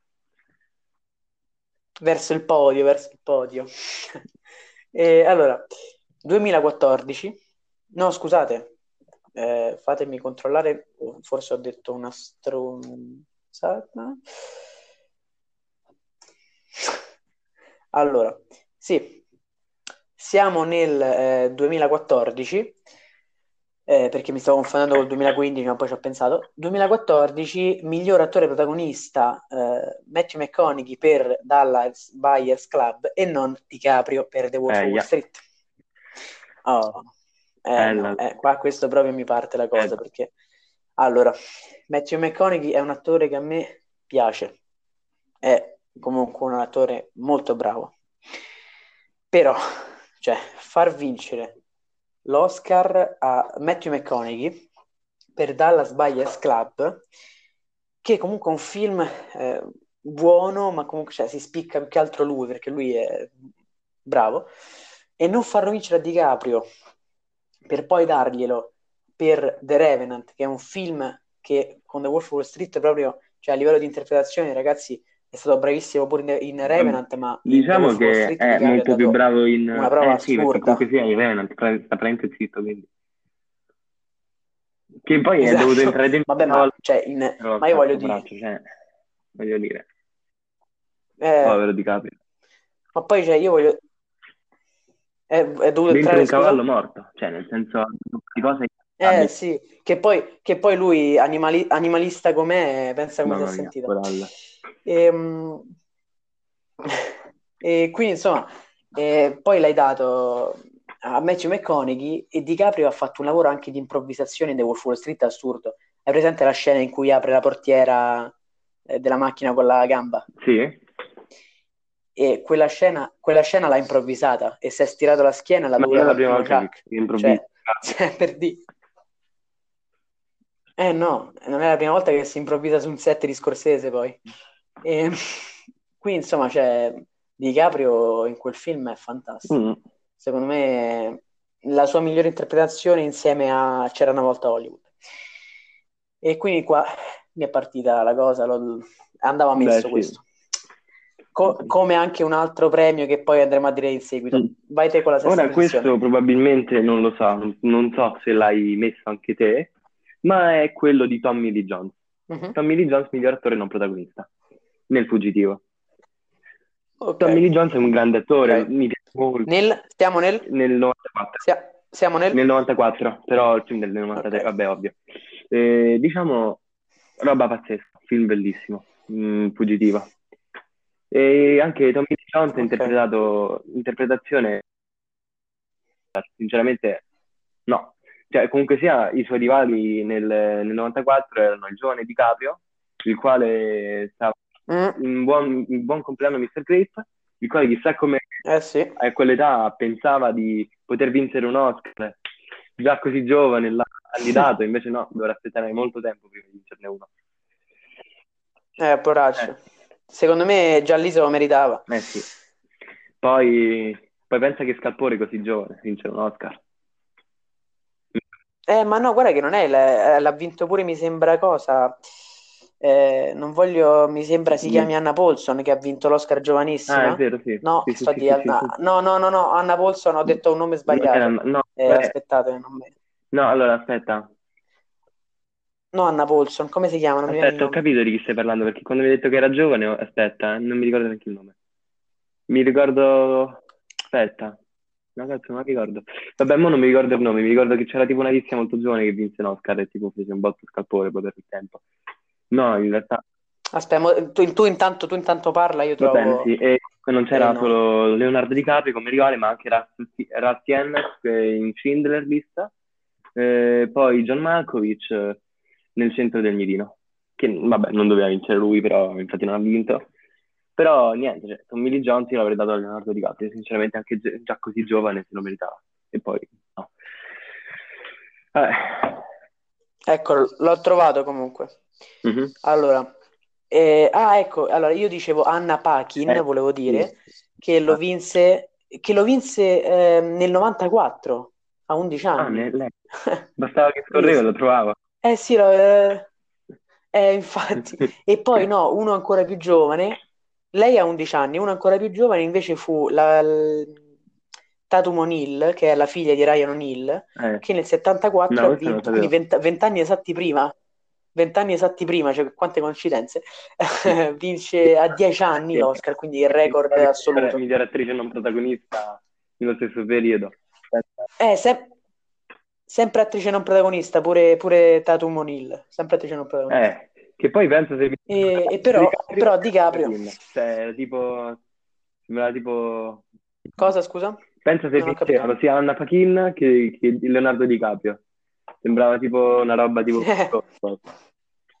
verso il podio, verso il podio. e, allora, 2014. No, scusate. Eh, fatemi controllare, forse ho detto una stronzata. Allora, sì, siamo nel eh, 2014, eh, perché mi stavo confondendo col 2015, ma poi ci ho pensato. 2014, miglior attore protagonista eh, Matthew McConaughey per Dallas Buyers Club e non DiCaprio per The Wolf of Wall Street. Oh, eh, no, eh, qua questo proprio mi parte la cosa, perché allora, Matthew McConaughey è un attore che a me piace. È comunque un attore molto bravo. Però, cioè, far vincere l'Oscar a Matthew McConaughey per Dallas Buyers Club, che comunque è un film eh, buono, ma comunque cioè, si spicca più che altro lui, perché lui è bravo, e non farlo vincere a DiCaprio per poi darglielo per The Revenant, che è un film che con The Wolf of Wall Street proprio, cioè a livello di interpretazione, ragazzi, è stato bravissimo pure in, in Revenant, ma diciamo che è molto più bravo in una prova eh, sì, comunque sia in Revenant, sta praticamente zitto, quindi. Che poi esatto. è dovuto entrare dentro Vabbè, ma, cioè, in... ma io voglio dire braccio, cioè, voglio dire. Eh... povero Di Caprio. Ma poi cioè, io voglio è, è dovuto dentro entrare un cavallo morto cioè nel senso di cose eh sì, che poi, che poi lui animali... animalista com'è pensa come si è sentito. poralla. E, ehm, e quindi insomma, eh, poi l'hai dato a Matthew McConaughey e DiCaprio ha fatto un lavoro anche di improvvisazione in The Wolf of Wall Street assurdo. Hai presente la scena in cui apre la portiera eh, della macchina con la gamba? Sì. E quella scena, quella scena l'ha improvvisata e si è stirato la schiena e l'ha dovuta la prima volta cioè, cioè, per dire eh no, non è la prima volta che si improvvisa su un set di Scorsese poi. E, qui insomma c'è DiCaprio in quel film è fantastico. Mm. Secondo me la sua migliore interpretazione insieme a C'era una volta Hollywood. E quindi qua mi è partita la cosa, lo, andava messo Beh, questo. Co- come anche un altro premio che poi andremo a dire in seguito. Mm. Vai te con la sesta Ora posizione. questo probabilmente non lo so, non- so se l'hai messo anche te, ma è quello di Tommy Lee Jones. Mhm. Tommy Lee Jones, miglior attore non protagonista, nel Fuggitivo. Ok. Tommy Lee Jones è un grande attore, Ok. mi piace molto, Nel, stiamo nel, nel 94. sia- siamo nel, Nel 94, però il film del 93, Ok. vabbè, ovvio. Eh, diciamo, roba pazzesca, film bellissimo, mm, Fugitiva. E anche Tommy Lee Jones ha interpretato, interpretazione, sinceramente, no. Cioè, comunque sia, i suoi rivali nel, nel 94 erano il giovane DiCaprio, il quale stava In buon, in buon compleanno Mr. Grape, il quale chissà come eh sì. a quell'età pensava di poter vincere un Oscar già così giovane, l'ha candidato, invece no, dovrà aspettare molto tempo prima di vincerne uno. Eh, poraccio. Eh. Secondo me già lì se lo meritava. Eh sì. Poi, poi pensa che scalpore così giovane vincere un Oscar. Eh, ma no, guarda che non è, l'ha vinto pure, mi sembra cosa. Eh, non voglio, mi sembra si Mm. chiami Anna Paulson che ha vinto l'Oscar Ah, è giovanissima. vero, sì. No, Sì, sì, sì, Anna- no, no, no, no, Anna Paulson, ho detto un nome sbagliato. no, Eh, beh, aspettate, non mi- no, allora aspetta. no, Anna Paulson, come si chiama? Non Aspetta, ho capito di chi stai parlando perché quando mi hai detto che era giovane, aspetta, eh, non mi ricordo neanche il nome. Mi ricordo. Aspetta, no, cazzo, non mi ricordo. Vabbè, mo non mi ricordo il nome, mi ricordo che c'era tipo una tizia molto giovane che vinse un Oscar e tipo fece un botto scalpore poi per il tempo. No, in realtà Aspetta, tu, tu intanto, tu intanto parla, io trovo... sì. E non c'era Eh, no. solo Leonardo DiCaprio come rivale, ma anche Ennett eh, in Schindler List, Eh, poi John Malkovich eh, nel centro del mirino, che vabbè, non doveva vincere lui, però infatti non ha vinto. Però niente, cioè, Tommy Lee Jones io l'avrei dato a Leonardo DiCaprio, sinceramente anche gi- già così giovane se lo meritava. E poi no. Vabbè. Ecco, l'ho trovato comunque. Mhm. Allora, eh, ah, ecco, allora io dicevo Anna Paquin, Eh, volevo dire, che lo Ah. vinse, che lo vinse ehm, nel 94, a 11 Ah, anni. ne- lei. Bastava che scorreva e lo trovavo. Eh sì, lo- eh, eh, infatti. E poi no, uno ancora più giovane, lei ha 11 anni, uno ancora più giovane invece fu la, l- Tatum O'Neill, che è la figlia di Ryan O'Neill, Eh. che nel 74 No, ha vinto, quindi sapevo. 20, 20 anni esatti prima, 20 anni esatti prima, cioè quante coincidenze, vince a 10 anni l'Oscar, quindi il record assoluto. Miglior attrice non protagonista nello stesso periodo. Eh, se- sempre attrice non protagonista, pure, pure Tatum O'Neill, sempre attrice non protagonista. Eh, che poi penso se... E, e però, però DiCaprio, Cioè, era tipo... Sembrava tipo... cosa scusa? Penso se vincevano sia Anna Paquin che, che Leonardo DiCaprio. Sembrava tipo una roba tipo...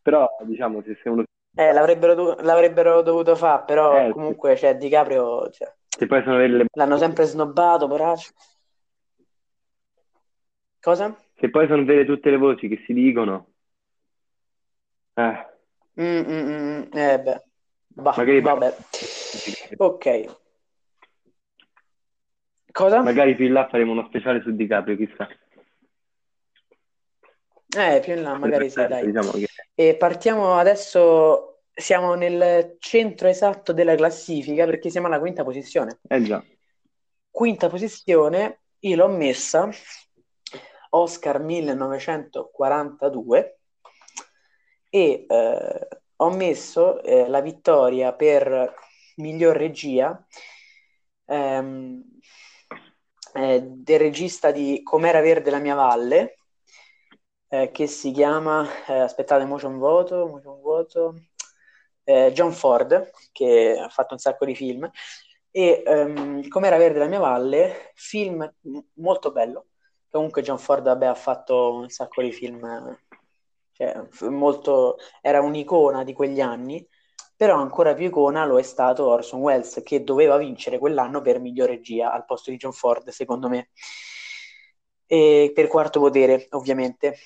Però, diciamo, se, se uno... Eh, l'avrebbero, do- l'avrebbero dovuto fare, però Eh, comunque cioè, DiCaprio cioè, Se poi sono vere le... l'hanno sempre snobbato, poraccio. Cosa? Se poi sono vere tutte le voci che si dicono... Eh, Mm, mm, mm, eh beh, Bah, magari... vabbè. Ok. Cosa? Magari più in là faremo uno speciale su DiCaprio, chissà. Eh, più in là, magari sì, dai. Diciamo che... E partiamo adesso, siamo nel centro esatto della classifica perché siamo alla quinta posizione. Eh già. Quinta posizione, io l'ho messa, Oscar 1942, e eh, ho messo eh, la vittoria per miglior regia ehm, eh, del regista di Com'era verde la mia valle, eh, che si chiama, eh, aspettate, mo c'è un voto, mo c'è un voto, eh, John Ford, che ha fatto un sacco di film, e ehm, Com'era verde la mia valle, film molto bello, comunque John Ford vabbè, ha fatto un sacco di film, cioè, molto, era un'icona di quegli anni, però ancora più icona lo è stato Orson Welles, che doveva vincere quell'anno per miglior regia al posto di John Ford, secondo me, e per quarto potere, ovviamente.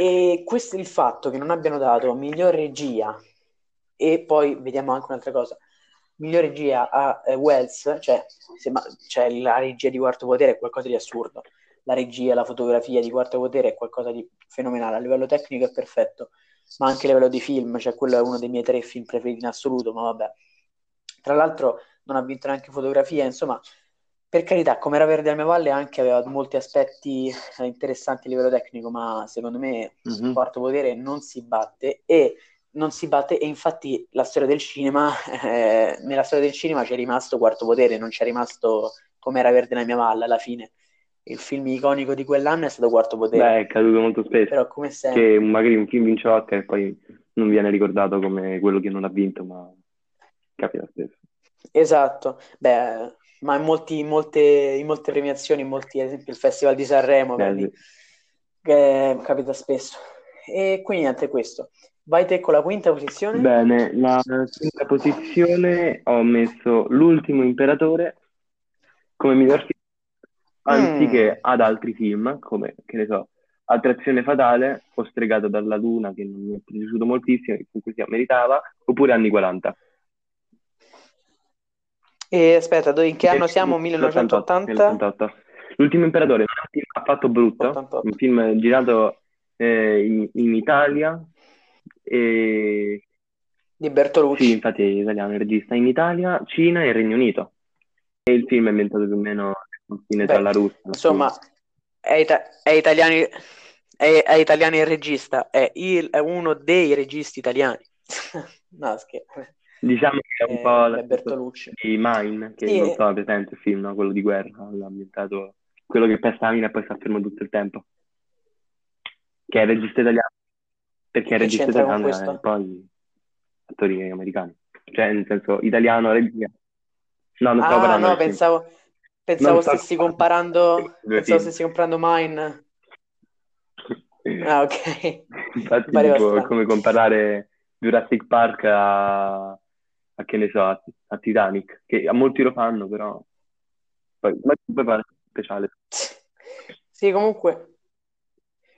E questo il fatto che non abbiano dato miglior regia e poi vediamo anche un'altra cosa. Miglior regia a eh, Wells, cioè, sembra- cioè la regia di Quarto Potere è qualcosa di assurdo. la regia, la fotografia di Quarto Potere è qualcosa di fenomenale, a livello tecnico è perfetto, ma anche a livello di film, cioè quello è uno dei miei tre film preferiti in assoluto, ma vabbè. Tra l'altro non ha vinto neanche fotografia, insomma, per carità, come era Verde al mia valle anche aveva molti aspetti eh, interessanti a livello tecnico, ma secondo me mm-hmm. Quarto Potere non si batte e non si batte e infatti la storia del cinema, eh, nella storia del cinema c'è rimasto Quarto Potere, non c'è rimasto come era Verde nella mia valle alla fine. Il film iconico di quell'anno è stato Quarto Potere. Beh, è caduto molto spesso. Però come sempre... Che magari un film vince Oscar e poi non viene ricordato come quello che non ha vinto, ma capita spesso. Esatto. Beh, ma in, molti, in, molte, in molte premiazioni, in molti, ad esempio il Festival di Sanremo, vedi, eh, capita spesso. E quindi niente questo. Vai te con la quinta posizione? Bene, la quinta posizione ho messo L'ultimo imperatore come miglior film, anziché mm. ad altri film, come, che ne so, Attrazione fatale o Stregato dalla luna, che non mi è piaciuto moltissimo, che comunque si meritava, oppure Anni 40. E aspetta, in che anno siamo? 1980? L'ultimo imperatore è un film affatto brutto, 88. un film girato eh, in, in, Italia. E... Di Bertolucci. Sì, infatti è italiano, il regista in Italia, Cina e Regno Unito. E il film è ambientato più o meno al confine tra la Russia. Insomma, è, ita- è, italiani, è, è italiano il regista, è, il, è uno dei registi italiani. no, scherzo. Diciamo che è un eh, po' la Bertolucci. di Mine, che sì. non so, presente il film, no? quello di guerra, l'ha ambientato quello che pesta mina e poi sta fermo tutto il tempo. Che è regista italiano. Perché è regista italiano e poi attori americani. Cioè, nel senso, italiano, regia. No, non stavo ah, parlando no, pensavo, pensavo stessi comparando pensavo stessi comparando Mine. Ah, ok. Infatti, tipo, come comparare Jurassic Park a a che ne so, a, a Titanic, che a molti lo fanno, però poi, ma poi fa speciale. Sì, comunque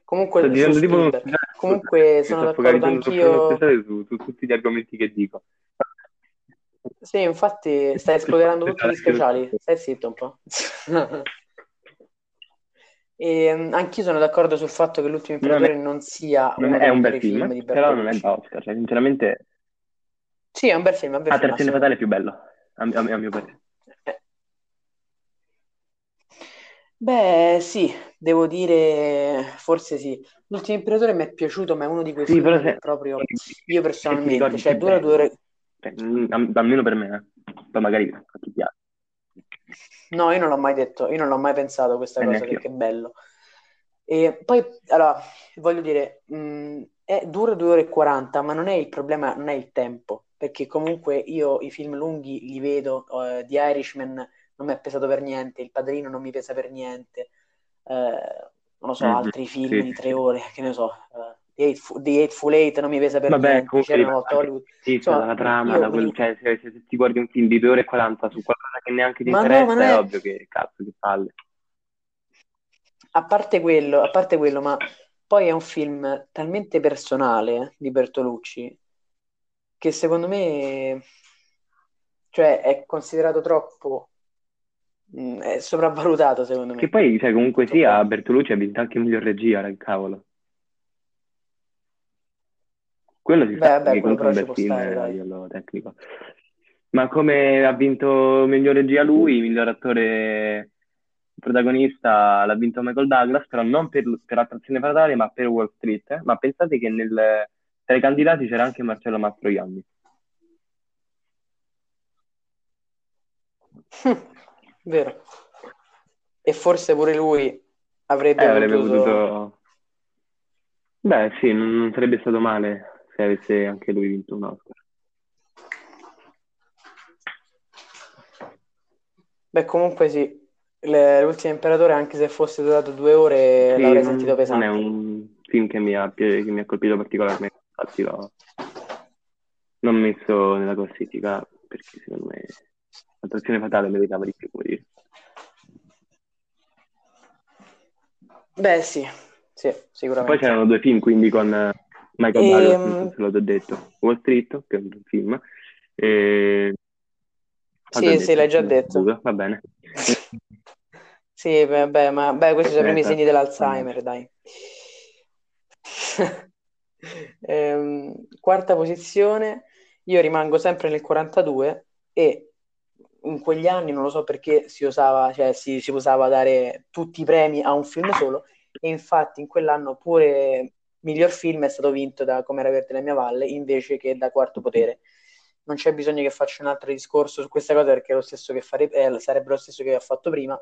comunque Sto dicendo tipo un... comunque sono d'accordo anch'io su, su tutti gli argomenti che dico. Sì, infatti stai spoilerando tutti gli speciali. Stai zitto un po'. e mm, anch'io sono d'accordo sul fatto che l'ultimo imperatore non, non sia non è un bel film, film di però non è da Oscar. Cioè, sinceramente sì, è un bel film. Un bel ah, film, Fatale è più bello, a, a, a mio parere. Eh. Beh, sì, devo dire, forse sì. L'ultimo imperatore mi è piaciuto, ma è uno di quei sì, film se... proprio io personalmente, cioè dura due ore... Cioè, mm, almeno per me, eh. poi magari a chi piace. No, io non l'ho mai detto, io non l'ho mai pensato questa eh, cosa perché è bello. E poi, allora, voglio dire, mh, mm, è, dura due ore e 40, ma non è il problema, non è il tempo perché comunque io i film lunghi li vedo, uh, The Irishman non mi è pesato per niente, Il Padrino non mi pesa per niente, uh, non lo so, mm-hmm, altri film sì. di tre ore, che ne so, uh, The, Eightful, The Eightful Eight non mi pesa per Vabbè, niente, comunque c'erano Hollywood. Sì, Insomma, la trama, io, quel, cioè, se, se, ti guardi un film di due ore e 40 su qualcosa che neanche ti interessa, no, è... è ovvio che cazzo che palle. A parte quello, a parte quello, ma poi è un film talmente personale di Bertolucci che secondo me cioè, è considerato troppo mh, mm, è sopravvalutato secondo me. Che poi cioè, comunque sia Bertolucci ha vinto anche miglior regia il cavolo. Quello si Beh, sa vabbè, che è un bel film a livello tecnico. Ma come ha vinto miglior regia lui miglior attore protagonista l'ha vinto Michael Douglas però non per, per Attrazione Fatale ma per Wall Street. Ma pensate che nel tra i candidati c'era anche Marcello Mastroianni. Vero. E forse pure lui avrebbe, eh, avrebbe potuto... Beh, sì, non, sarebbe stato male se avesse anche lui vinto un Oscar. Beh, comunque sì, l'ultimo imperatore, anche se fosse durato due ore, sì, l'avrei sentito pesante. Non è un film che mi ha, che mi ha colpito particolarmente infatti l'ho, l'ho messo nella classifica perché secondo me l'attrazione fatale meritava di più, come dire. Beh, sì, sì, sicuramente. Poi c'erano due film, quindi con Michael e... Douglas, non so se l'ho detto, Wall Street, che è un film, e... Sì, sì, l'hai già detto. Va bene. Sì, beh, ma beh, questi sono i primi segni dell'Alzheimer, dai. Ehm, quarta posizione, io rimango sempre nel 42 e in quegli anni non lo so perché si usava, cioè, si, si usava dare tutti i premi a un film solo e infatti in quell'anno pure miglior film è stato vinto da Come era verde la mia valle invece che da Quarto Potere. Non c'è bisogno che faccia un altro discorso su questa cosa perché lo fare, eh, sarebbe lo stesso che ho fatto prima.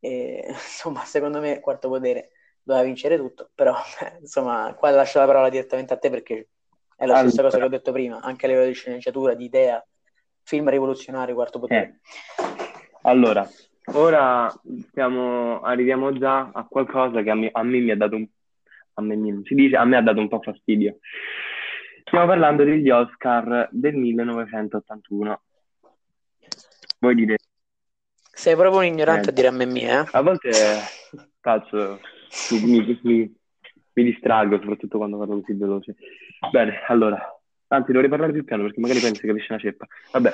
E, insomma, secondo me Quarto Potere doveva vincere tutto, però insomma, qua lascio la parola direttamente a te perché è la stessa Allora. cosa che ho detto prima, anche a livello di sceneggiatura, di idea, film rivoluzionario, Quarto Potere. Allora, ora stiamo, arriviamo già a qualcosa che a me, a me mi ha dato un, a me si dice, a me ha dato un po' fastidio. Stiamo parlando degli Oscar del 1981. Voi dite, Sei proprio un ignorante Eh. a dire a me mia, eh? a volte faccio, mi, mi- mi- distraggo, soprattutto quando parlo così veloce. Bene, allora, anzi, dovrei parlare più piano perché magari pensi che capisci una ceppa. Vabbè,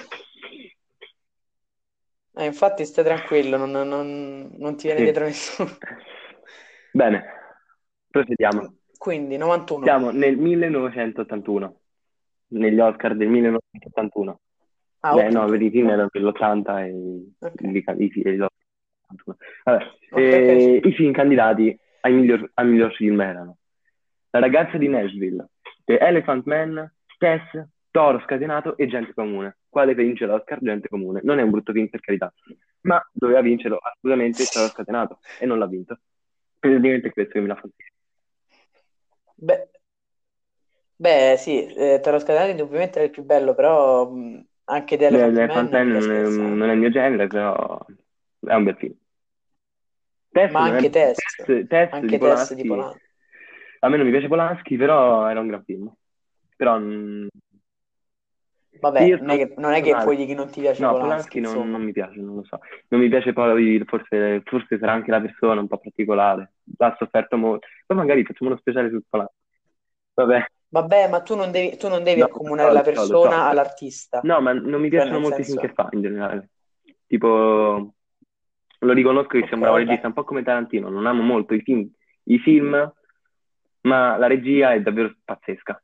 Eh, infatti stai tranquillo, non, non- non ti viene Sì. dietro nessuno. bene, procediamo. Quindi 91. Siamo nel 1981, negli Oscar del 1981. Ah, Beh, 81. no, per i film erano dell'80 e Ok. i, i, i, 81. Vabbè, Ok, eh, i film candidati ai miglior, al miglior film erano La ragazza di Nashville, The Elephant Man, Tess, Toro scatenato e Gente comune. Quale vince l'Oscar? Gente comune. Non è un brutto film per carità, ma doveva vincerlo assolutamente Toro scatenato e non l'ha vinto. Praticamente questo che mi dà fastidio. Beh, beh, sì, eh, Toro Scatenato indubbiamente è il più bello, però mh, anche The Elephant Elephant Man Man non è, non è il mio genere, però è un bel film. Tess Ma anche Tess, Tess- Tess anche di Tess Polanski. di Polanski. A me non mi piace Polanski, però era un gran film. Però Vabbè, non è che, non è che puoi dire che non ti piace No, Polanski, Polanski non, non mi piace, non lo so. Non mi piace poi, forse, forse sarà anche la persona un po' particolare. Ha sofferto molto. Poi magari facciamo uno speciale su Polanski. Vabbè. Vabbè, ma tu non devi, tu non devi No, accomunare lo la so, lo so. persona all'artista. No, ma non mi Cioè, piacciono nel molto i senso- film che fa in generale. Tipo, lo riconosco che sia un regista, un po' come Tarantino. Non amo molto i film, i film, ma la regia è davvero pazzesca.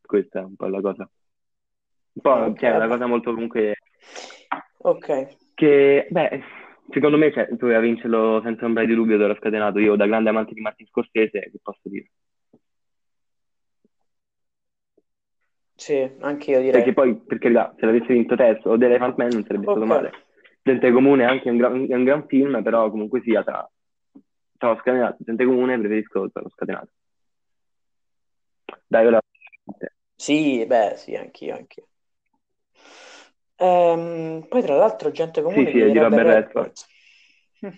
Questa è un po' la cosa. Un po', Ok, cioè, una cosa molto comunque Ok, che, beh, secondo me cioè, doveva vincerlo senza ombra di dubbio d'ora scatenato. Io, da grande amante di Martin Scorsese, che posso dire? sì, anche io direi. Perché poi, per carità, se l'avesse vinto Tess o The Elephant Man non sarebbe stato Ok. male. Gente Comune è anche un gran, un gran film, però comunque sia tra, tra lo scatenato Gente Comune preferisco tra lo scatenato. Dai, ora... Sì, beh, sì, anch'io, anch'io. Ehm, poi tra l'altro gente comune Sì, sì, di Robert Redford. Hm.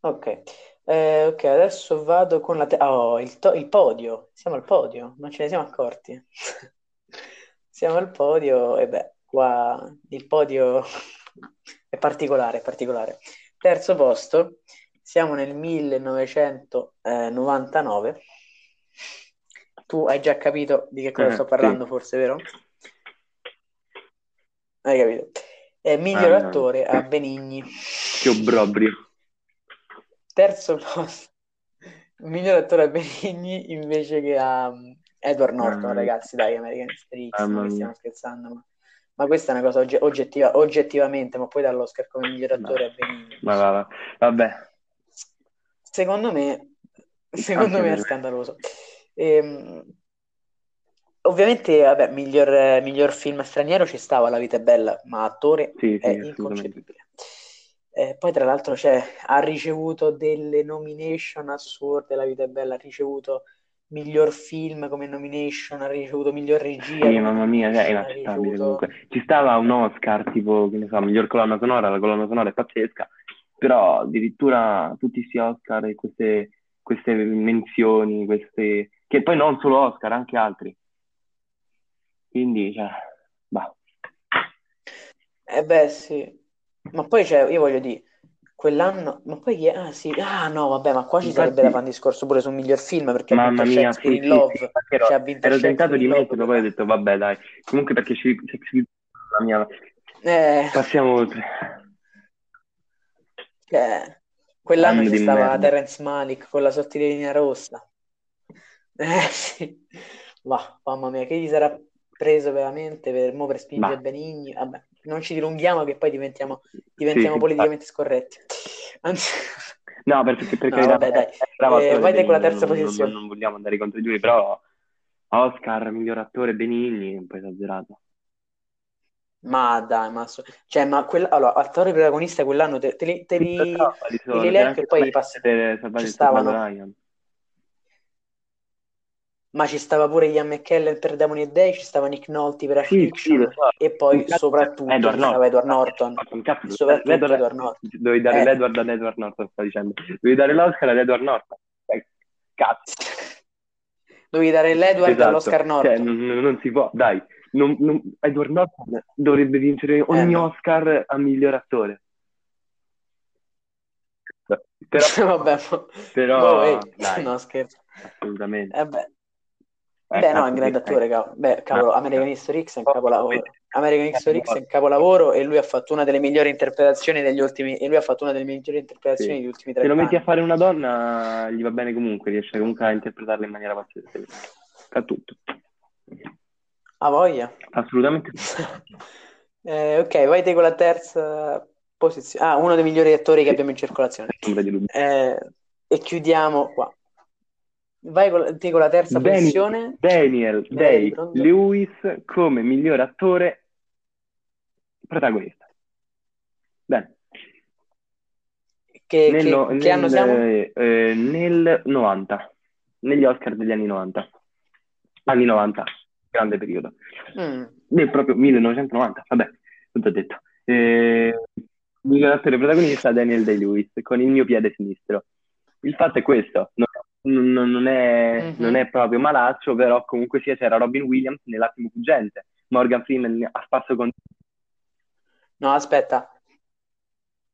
Ok, Eh, ok, adesso vado con la... Te- oh, il, to- il podio. Siamo al podio, non ce ne siamo accorti. Siamo al podio e beh, qua il podio è particolare, particolare. Terzo posto, siamo nel 1999. Tu hai già capito di che cosa Eh, sto sì. parlando, forse, vero? Hai capito? È miglior Ah, no. attore a Benigni. Che obbrobrio. Terzo posto, miglior attore a Benigni invece che a um, Edward Norton, mia. ragazzi, dai, American History X, Mamma non che mia. stiamo scherzando, ma, ma questa è una cosa ogge- oggettiva, oggettivamente, ma poi dall'Oscar come miglior attore a Benigni. Ma va, va. Vabbè, Secondo me, secondo me è scandaloso. Ehm, ovviamente, vabbè, miglior, miglior film straniero ci stava La vita è bella, ma attore sì, sì, è inconcepibile. Eh, poi, tra l'altro, c'è- ha ricevuto delle nomination assurde. La vita è bella, ha ricevuto miglior film come nomination, ha ricevuto miglior regia Sì, mamma mia, cioè, è inaccettabile comunque. Ci stava un Oscar, tipo, che ne so, miglior colonna sonora, la colonna sonora è pazzesca, però addirittura tutti questi Oscar e queste, queste menzioni, queste... che poi non solo Oscar, anche altri. Quindi, cioè, bah. Eh beh, sì. Ma poi c'è, io voglio dire, quell'anno, ma poi chi è? Ah sì, ah no, vabbè, ma qua ci Infatti- sarebbe da fare un discorso pure su miglior film perché ha Mamma vinto mia, Shakespeare sì, in sì, Love, sì, ero, cioè ha vinto ero tentato di metterlo, poi ho detto, vabbè, dai, comunque perché ci, la mia, Eh, Passiamo oltre. eh, quell'anno Anno ci stava merda. Terence Malik con la sottigliina rossa. Eh sì, ma mamma mia, che gli sarà preso veramente per, mo per spingere Ma Benigni? Vabbè, non ci dilunghiamo che poi diventiamo, sì, diventiamo sì, politicamente scorretti. Anzi, No, perché per no, carità vabbè, dai. è bravo Eh, vai te con la terza non, non- posizione. non vogliamo andare contro i giuri, però Oscar, miglior attore Benigni, un po' esagerato. Ma dai, ma, so- cioè, ma quella, allora, attore protagonista quell'anno te, te li, te Sì, li- sono? li C'era elenco anche e poi Tom passi. Hanks per Ci salvare il soldato stavano, Ryan. Ma ci stava pure Ian McKellen per Demoni e Dei, ci stava Nick Nolte per Sì, sì, Affliction so. e poi Cazzo, soprattutto Edward Norton. Edward Norton. E dovevi dare soprattutto l'Edward, Edward Norton. dovevi dare Eh, l'Edward ad Edward Norton, sto dicendo. Dovevi dare l'Oscar ad Edward Norton. Eh, Cazzo. dovevi dare l'Edward Esatto, all'Oscar cioè Norton. non, non si può, dai, non- non- Edward Norton dovrebbe vincere Eh ogni no. Oscar a miglior attore. Però, Vabbè, mo- però, boh, no scherzo. assolutamente. Eh beh. Eh, Beh, no, è un grande attore, cavolo. Beh, cavolo, Ma- American History X è un capolavoro. American Eh, History X è un capolavoro e lui ha fatto una delle migliori interpretazioni degli ultimi e lui ha fatto una delle migliori interpretazioni Sì. degli ultimi Se lo 30 metti a anni. fare una donna, gli va bene comunque, riesce comunque a interpretarla in maniera pazzesca. Fa tutto. Ha voglia. Assolutamente. Eh, ok, vai te con la terza posizione. Ah, uno dei migliori attori che abbiamo in circolazione. Eh, e chiudiamo qua. Vai con, te con la terza Daniel, posizione. Daniel Day. Lewis come miglior attore protagonista. Bene. Che, Nel, che- no- che anno nel, siamo? eh, nel 90, negli Oscar degli anni 90. Anni 90, grande periodo. Mm. Nel proprio 1990, vabbè, tutto detto. Eh, miglior attore protagonista Daniel Day-Lewis con il mio piede sinistro. Il fatto è questo, non, non- non è, Mhm. non è proprio malaccio, però comunque sia c'era Robin Williams nell'attimo fuggente, Morgan Freeman a spasso con... No, aspetta.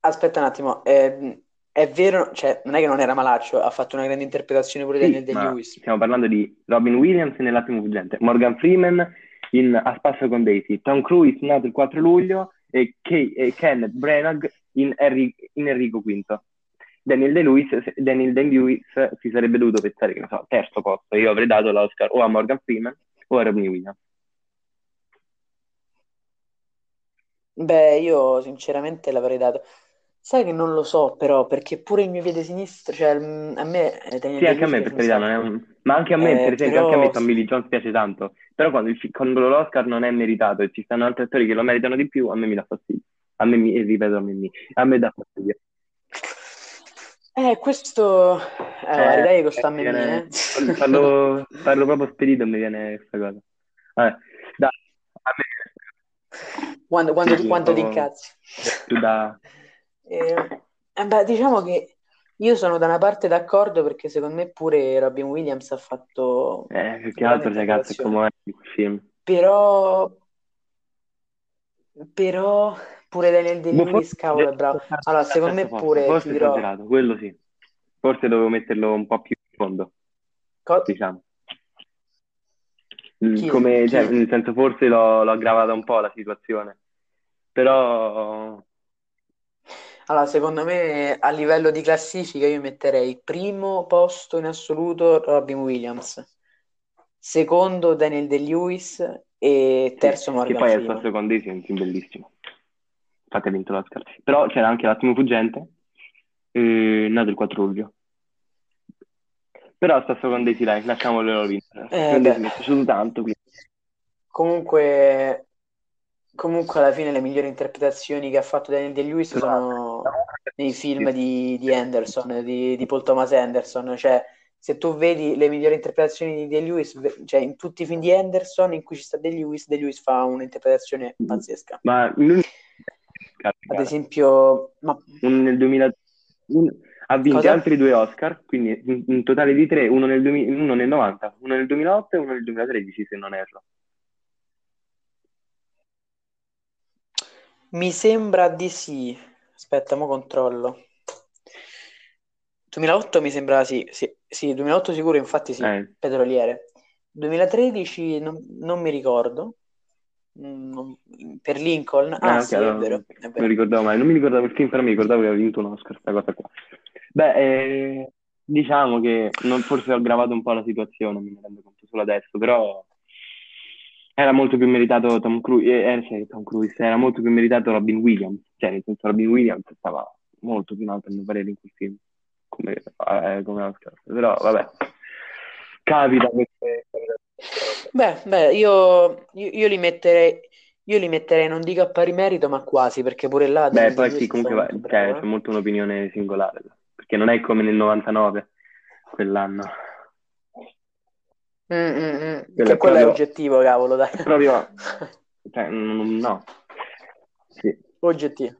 Aspetta un attimo. Eh, è vero, cioè, non è che non era malaccio, ha fatto una grande interpretazione pure Sì, Daniel Day-Lewis. stiamo parlando di Robin Williams nell'attimo fuggente, Morgan Freeman in A spasso con Daisy, Tom Cruise nato il 4 luglio e, Kay- e Kenneth Branagh in, Harry- in Enrico V. Daniel Day-Lewis, Daniel Day-Lewis si sarebbe dovuto pensare, che ne so, terzo posto. Io avrei dato l'Oscar o a Morgan Freeman o a Robin Williams. Beh, io sinceramente l'avrei dato. Sai che non lo so, però, perché pure il mio piede sinistro, cioè, mm, a me eh, Daniel Sì, anche a me, per carità, non un... Ma anche a me, Eh, per esempio, anche a me però Tommy Lee Jones piace tanto. Però quando, il quando l'Oscar non è meritato e ci stanno altri attori che lo meritano di più, a me mi dà fastidio. A me, mi, ripeto, a me, mi- a me dà fastidio. Eh, questo... Eh, Eh, è che questo a mi me, viene- parlo, parlo proprio spedito mi viene questa cosa. Vabbè, dai, a me... Quando, quando, Sì, quanto ti incazzi. più da... Eh, eh, beh, diciamo che io sono da una parte d'accordo perché secondo me pure Robin Williams ha fatto Eh, più che altro, cazzo, è il film. Però, però pure Daniel Day-Lewis, forse cavolo, è bravo. Allora, secondo me pure forse dirò... esagerato, quello sì. Forse dovevo metterlo un po' più in fondo, co- diciamo. Chi? Come, cioè, nel senso, forse l'ho l'ho aggravata un po' la situazione. Però, Allora, secondo me a livello di classifica io metterei primo posto in assoluto Robin Williams, secondo Daniel Day-Lewis e sì, terzo che Morgan poi è il Freeman. È un film bellissimo. Infatti ha vinto l'Oscar. Però c'era anche L'attimo fuggente, eh, nato il 4 luglio. Però Sasso con Daisy, dai, lasciamolo vincere. Eh, mi è piaciuto tanto, quindi... Comunque, comunque alla fine le migliori interpretazioni che ha fatto Daniel Day-Lewis Però- sono nei film di, di Anderson, di, di Paul Thomas Anderson. Cioè, se tu vedi le migliori interpretazioni di Day-Lewis, ve- cioè in tutti i film di Anderson in cui ci sta Day-Lewis, Day-Lewis fa un'interpretazione pazzesca. Ma lui... Ad esempio, ma uno nel 2000 un- ha vinto Cosa? altri due Oscar, quindi in, in totale di tre, uno nel, 2000 uno nel 90, uno nel 2008 e uno nel 2013, se non erro. mi sembra di sì. Aspetta, mo controllo. 2008 mi sembra sì, sì, sì, 2008 sicuro, infatti sì, Eh, petroliere. 2013 non, non mi ricordo. Mm, per Lincoln. Eh, Ah, ok, sì, è allora vero, non è non mi vero. ricordavo mai, non mi ricordavo il film, però mi ricordavo che aveva vinto un Oscar, questa cosa qua. Beh, eh, diciamo che non- forse ho aggravato un po' la situazione, me ne rendo conto solo adesso, però era molto più meritato Tom Cruise, eh, eh, Tom Cruise, era molto più meritato Robin Williams, cioè nel senso Robin Williams stava molto più in alto a mio parere in quel film, come, eh, come Oscar, però vabbè, capita queste... Beh, beh, io, io- io li metterei, io li metterei, non dico a pari merito, ma quasi, perché pure là Beh, Daniel poi sì, è comunque va- cioè, bravo, c'è eh. molto un'opinione singolare, perché non è come nel 99, quell'anno. Mm, mm, mm. Quello Che è quello è proprio, oggettivo, cavolo, dai. è proprio, cioè, n- no, sì, Oggettivo.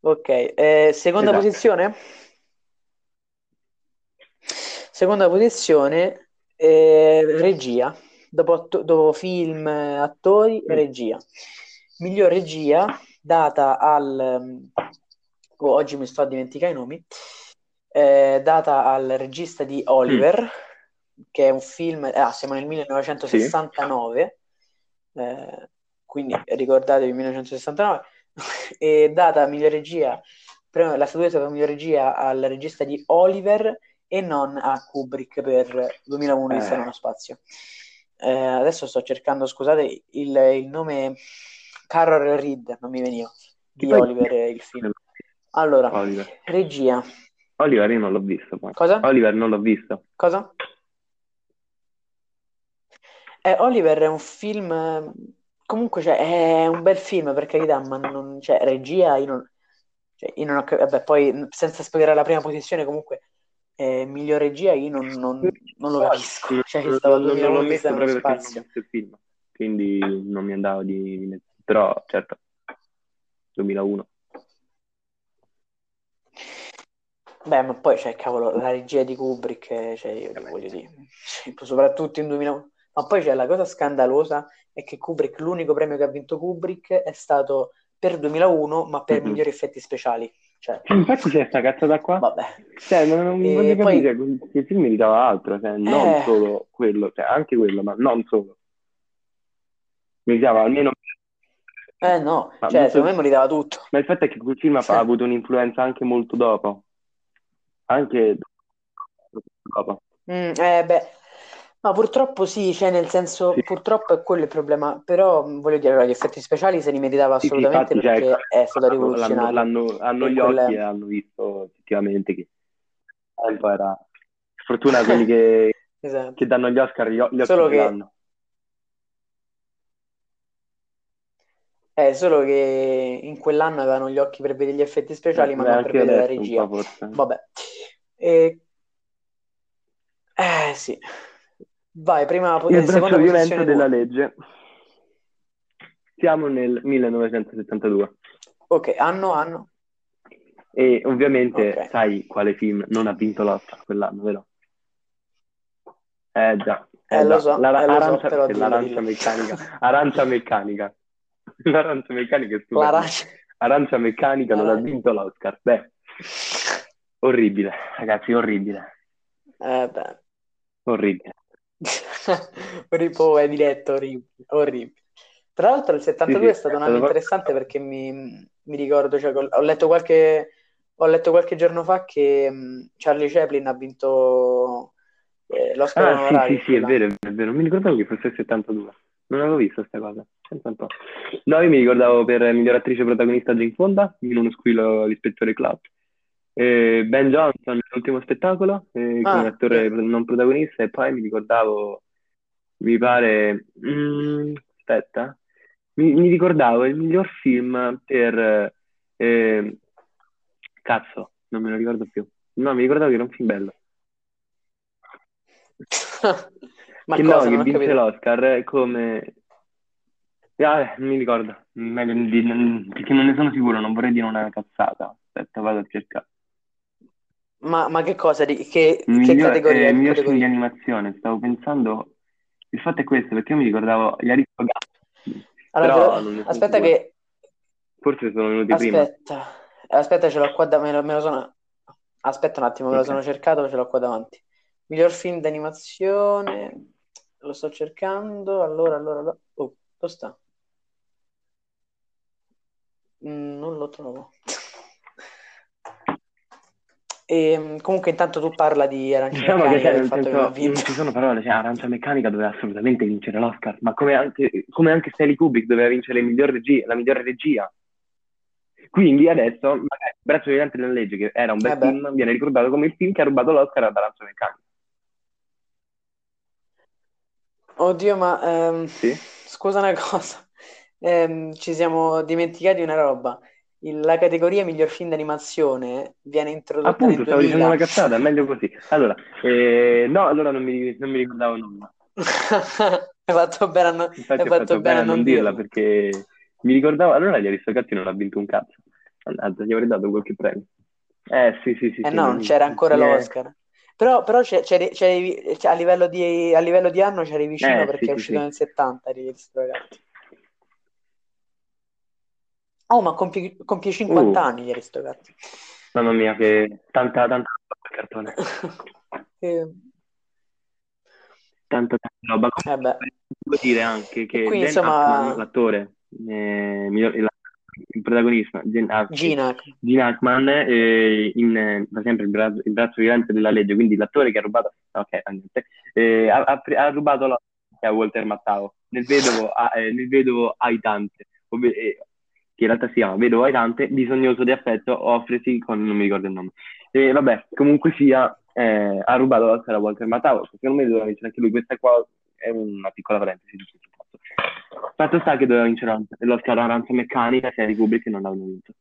Ok, eh, seconda esatto. posizione? Seconda posizione, eh, regia. Dopo, atto- dopo film, attori, Mm, regia. Miglior regia data al... um, oh, oggi mi sto a dimenticare i nomi. eh, data al regista di mm, Oliver, che è un film... Ah, siamo nel sì, 1969, eh, quindi ricordatevi 1969, e data miglior regia, la statuetta per miglior regia al regista di Oliver e non a Kubrick per 2001 Odissea eh, nello spazio. Eh, adesso sto cercando, scusate, il, il nome Carroll Reed, non mi veniva, di poi Oliver, il film. Allora, Oliver, regia, Oliver io non l'ho visto poi, cosa? Oliver non l'ho visto, Cosa? Eh, Oliver è un film, comunque cioè, è un bel film per carità, ma non, cioè, regia io non, cioè, io non ho cap- vabbè, poi senza spoilerare la prima posizione comunque eh, miglior regia io non, non- non lo capisco, cioè che non- stava non- non 2001 l'ho nello proprio perché non ho spazio. visto il film, quindi non mi andavo di, però certo, 2001. Beh, ma poi c'è, cavolo, la regia di Kubrick, eh, cioè, io Vabbè, voglio dire, cioè, soprattutto in 2001. Ma poi c'è la cosa scandalosa, è che Kubrick, l'unico premio che ha vinto Kubrick è stato per 2001, ma per Mhm. migliori effetti speciali. Cioè, Sì, infatti c'è sta cazzata qua, vabbè. cioè non, non voglio poi, capire che il film meritava altro, cioè non eh, solo quello, cioè anche quello, ma non solo, meritava almeno... eh no, Ma, cioè, molto- secondo me meritava tutto. ma il fatto è che quel film ha, ha avuto un'influenza anche molto dopo, anche dopo. Mm, eh, beh, ma purtroppo sì, cioè nel senso, Sì, purtroppo è quello il problema, però voglio dire, allora, gli effetti speciali se li meritava sì, sì, assolutamente infatti cioè, perché è stato hanno, l'hanno- rivoluzionario. l'hanno- hanno gli occhi e hanno visto effettivamente che era... Fortuna quelli che, Esatto. che danno gli Oscar, gli, gli occhi Solo che, l'hanno. eh, solo che in quell'anno avevano gli occhi per vedere gli effetti Eh, speciali, ma beh, non per vedere la regia. Vabbè. E... Eh sì. Vai, prima, Il braccio violento della tua. legge. Siamo nel 1972 Ok, anno, anno. e ovviamente Ok. sai quale film non ha vinto l'Oscar quell'anno, vero? Eh già, eh Eh, lo so, La- eh, so, arancia, dillo, l'arancia dillo. meccanica, arancia meccanica, l'arancia meccanica è stupenda. L'arancia. Arancia meccanica non ha L'arancia. vinto l'Oscar, beh, orribile, ragazzi, orribile, Eh beh. orribile. Ripo è diretto, orribile, orribile. Tra l'altro il Sì, 72 sì, è stato un anno interessante perché mi, mi ricordo, cioè, ho letto qualche, ho letto qualche giorno fa che mh, Charlie Chaplin ha vinto eh, l'Oscar Ah, sì, onorario sì, sì, è vero, è vero. Mi ricordavo che fosse il 72. Non avevo visto questa cosa. No, io mi ricordavo per miglior attrice protagonista Jane Fonda, in uno squillo l'ispettore Clark. E Ben Johnson, l'ultimo spettacolo, eh, come Ah, attore sì. non protagonista, e poi mi ricordavo, mi pare, mm, aspetta, mi, mi ricordavo il miglior film per, eh, cazzo, non me lo ricordo più. No, mi ricordavo che era un film bello. Ma Che no, cosa? che Non ho vinse capito. l'Oscar come... Ah, non mi ricordo, perché non ne sono sicuro, non vorrei dire una cazzata. Aspetta, vado a cercare. Ma, ma che cosa? Di, che, che Miglior, categoria? eh, Che miglior film di categoria? animazione, stavo pensando... Il fatto è questo, perché io mi ricordavo gli Aristogatti, Allora, però lo- aspetta che... Forse sono venuti prima. Aspetta, aspetta, ce l'ho qua da... Me lo, me lo sono... Aspetta un attimo, me lo Ok. sono cercato, ce l'ho qua davanti. Miglior film d'animazione, lo sto cercando. Allora, allora, allora. Oh, Dove sta? Mm, non lo trovo. E, mm, comunque intanto tu parla di Arancia Diciamo che Meccanica, cioè, del nel fatto che senso, non ci sono parole, cioè Arancia Meccanica doveva assolutamente vincere l'Oscar, ma come anche, come anche Stanley Kubrick doveva vincere miglior regia, la migliore regia. Quindi adesso, magari braccio gigante della legge, che era un bel Eh film, viene ricordato come il film che ha rubato l'Oscar ad Arancia Meccanica. Oddio, ma ehm, Sì? scusa una cosa, Ehm, ci siamo dimenticati una roba. Il- la categoria miglior film d'animazione viene introdotta Appunto, stavo dicendo 2000. una cazzata, è meglio così. Allora, eh, no, allora non mi, non mi ricordavo nulla. Hai fatto bene a non, Infatti fatto fatto bene a non dirla dirlo. perché mi ricordavo, allora gli Aristocrati non ha vinto un cazzo. Mannaggia, gli avrei dato qualche premio. Eh sì, sì, sì, Eh sì, no, non- c'era ancora è- l'Oscar. Però, però c'è- c'eri- cioè, a livello di, a livello di anno c'eri vicino Eh, perché sì, è uscito sì. nel 70 di Aristocrati. Oh, ma compie, compie 50 Uh. anni di Aristocrati. Mamma mia, che tanta, tanta roba quel cartone. Eh, Tanta, tanta roba. eh beh. Devo dire anche che E qui, insomma- Hackman, l'attore, eh, miglior- il, il protagonista, Gina, Gene Hackman, eh, in, fa sempre il braccio, il braccio gigante della legge, quindi l'attore che ha rubato, ok, niente, eh, ha, ha, ha rubato la a Walter Mattao, nel vedovo, a- eh, nel vedovo aitante, ovve- eh, che in realtà si chiama vedovo aitante, bisognoso di affetto, offresi con, non mi ricordo il nome. E vabbè, comunque sia, eh, ha rubato l'Oscar a Walter Mattao, secondo me doveva vincere anche lui, questa qua è una piccola parentesi di tutto fatto. Fatto sta che doveva vincere l'Oscar Arancia Meccanica, sia di Kubrick che non l'hanno vinto.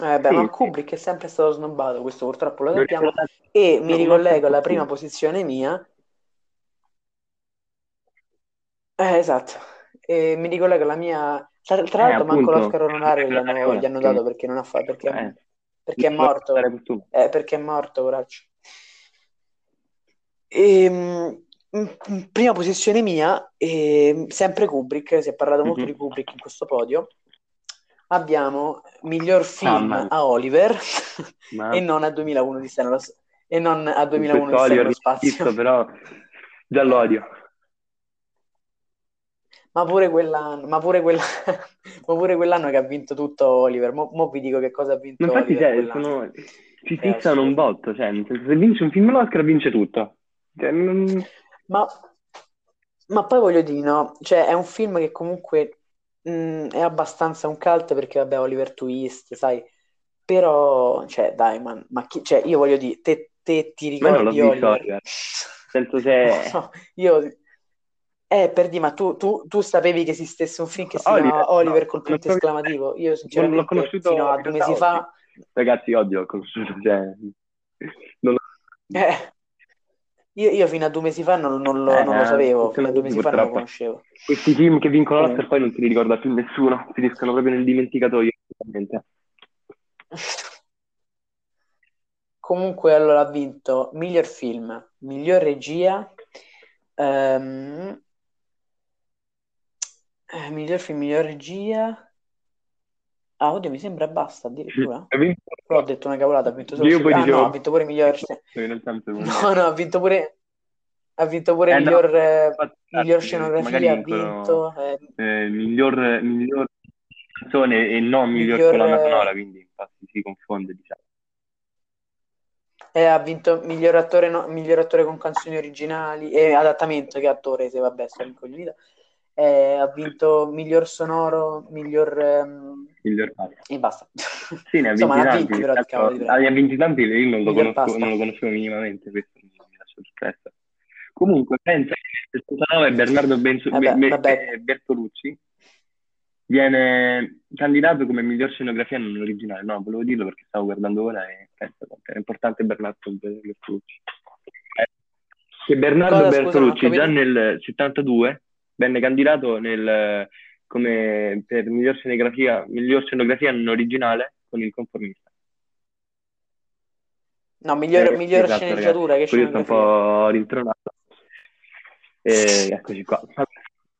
eh beh, Sì, ma sì. Kubrick è sempre stato snobbato, questo purtroppo lo sappiamo. E mi ricollego alla prima posizione mia. Eh, esatto. E mi ricollego alla mia. Tra, tra Eh, l'altro, manco appunto, l'Oscar onorario gli hanno, Raiola, gli hanno dato perché non ha fatto. Perché, Eh, perché è morto. Eh, perché è morto, coraggio. Ehm, in- prima posizione mia, ehm, sempre Kubrick, si è parlato molto Mhm. di Kubrick in questo podio. Abbiamo miglior film mia. a Oliver Ma e non a 2001 di nello, e non a con 2001 questo di nello spazio. rischizzo, però già l'odio. Ma pure quell'anno, ma pure, quella- ma pure quell'anno che ha vinto tutto Oliver. Mo, mo vi dico che cosa ha vinto Ma infatti Oliver cioè, quell'anno. sono, si fissano un botto, cioè, se vince un film all'Oscar vince tutto. Cioè, non- Ma, ma poi voglio dire, no, cioè è un film che comunque mh, è abbastanza un cult perché vabbè Oliver Twist, sai, però, cioè dai, man, ma chi, cioè, io voglio dire, te, te ti Ma io non l'ho ricordi visto Oliver? Oliver. Senso se... No, io... Eh, per dire, ma tu, tu, tu sapevi che esistesse un film che si Oliver, chiamava Oliver no, col punto esclamativo? Io l'ho sinceramente conosciuto fino a due mesi oggi. fa... Ragazzi, oggi l'ho conosciuto, cioè... Non. Eh, io, io fino a due mesi fa non, non lo, non lo Eh, sapevo, fino a due mesi fa non lo conoscevo. Questi film che vincono l'Oscar poi non se li ricorda più nessuno, finiscono proprio nel dimenticatoio. Comunque, allora ha vinto miglior film, miglior regia, ehm, eh, miglior film, miglior regia. Ah, oddio, mi sembra basta addirittura. Però ho detto una cavolata, ha vinto solo Io poi Ah, dicevo- no, ha vinto pure miglior. No, no, ha vinto pure. Ha vinto pure Eh, no, miglior, eh, infatti, miglior eh, scenografia, ha vinto. eh, eh, miglior, miglior canzone e non miglior, Miglior, colonna eh, sonora, quindi infatti si confonde, diciamo. eh, ha vinto miglior attore, no- miglior attore con canzoni originali e adattamento, che attore, se vabbè, sto rincoglionita. Eh, ha vinto miglior sonoro, miglior... ehm, Miglior pasta. e basta. Sì, ne ha Insomma, vinti tanti. però, ti cazzo, cavolo di ah, ne ha vinti tanti, io non lo, conosco, non lo conoscevo minimamente, questo mi lascia sorpresa. Comunque, pensa che nel 69 Bernardo Benzo- Vabbè, Be- vabbè. Be- Bertolucci viene candidato come miglior scenografia non originale. No, volevo dirlo perché stavo guardando ora e penso che era importante Bernardo Bertolucci. Eh, Che Bernardo Cosa, scusa, Bertolucci già capito? nel 72 venne candidato nel, come per miglior scenografia, miglior scenografia non originale con il conformista. No, miglior, Eh, miglior esatto, sceneggiatura che ragazzi. Poi io sto un scenografia. po' rintronato. E eccoci qua.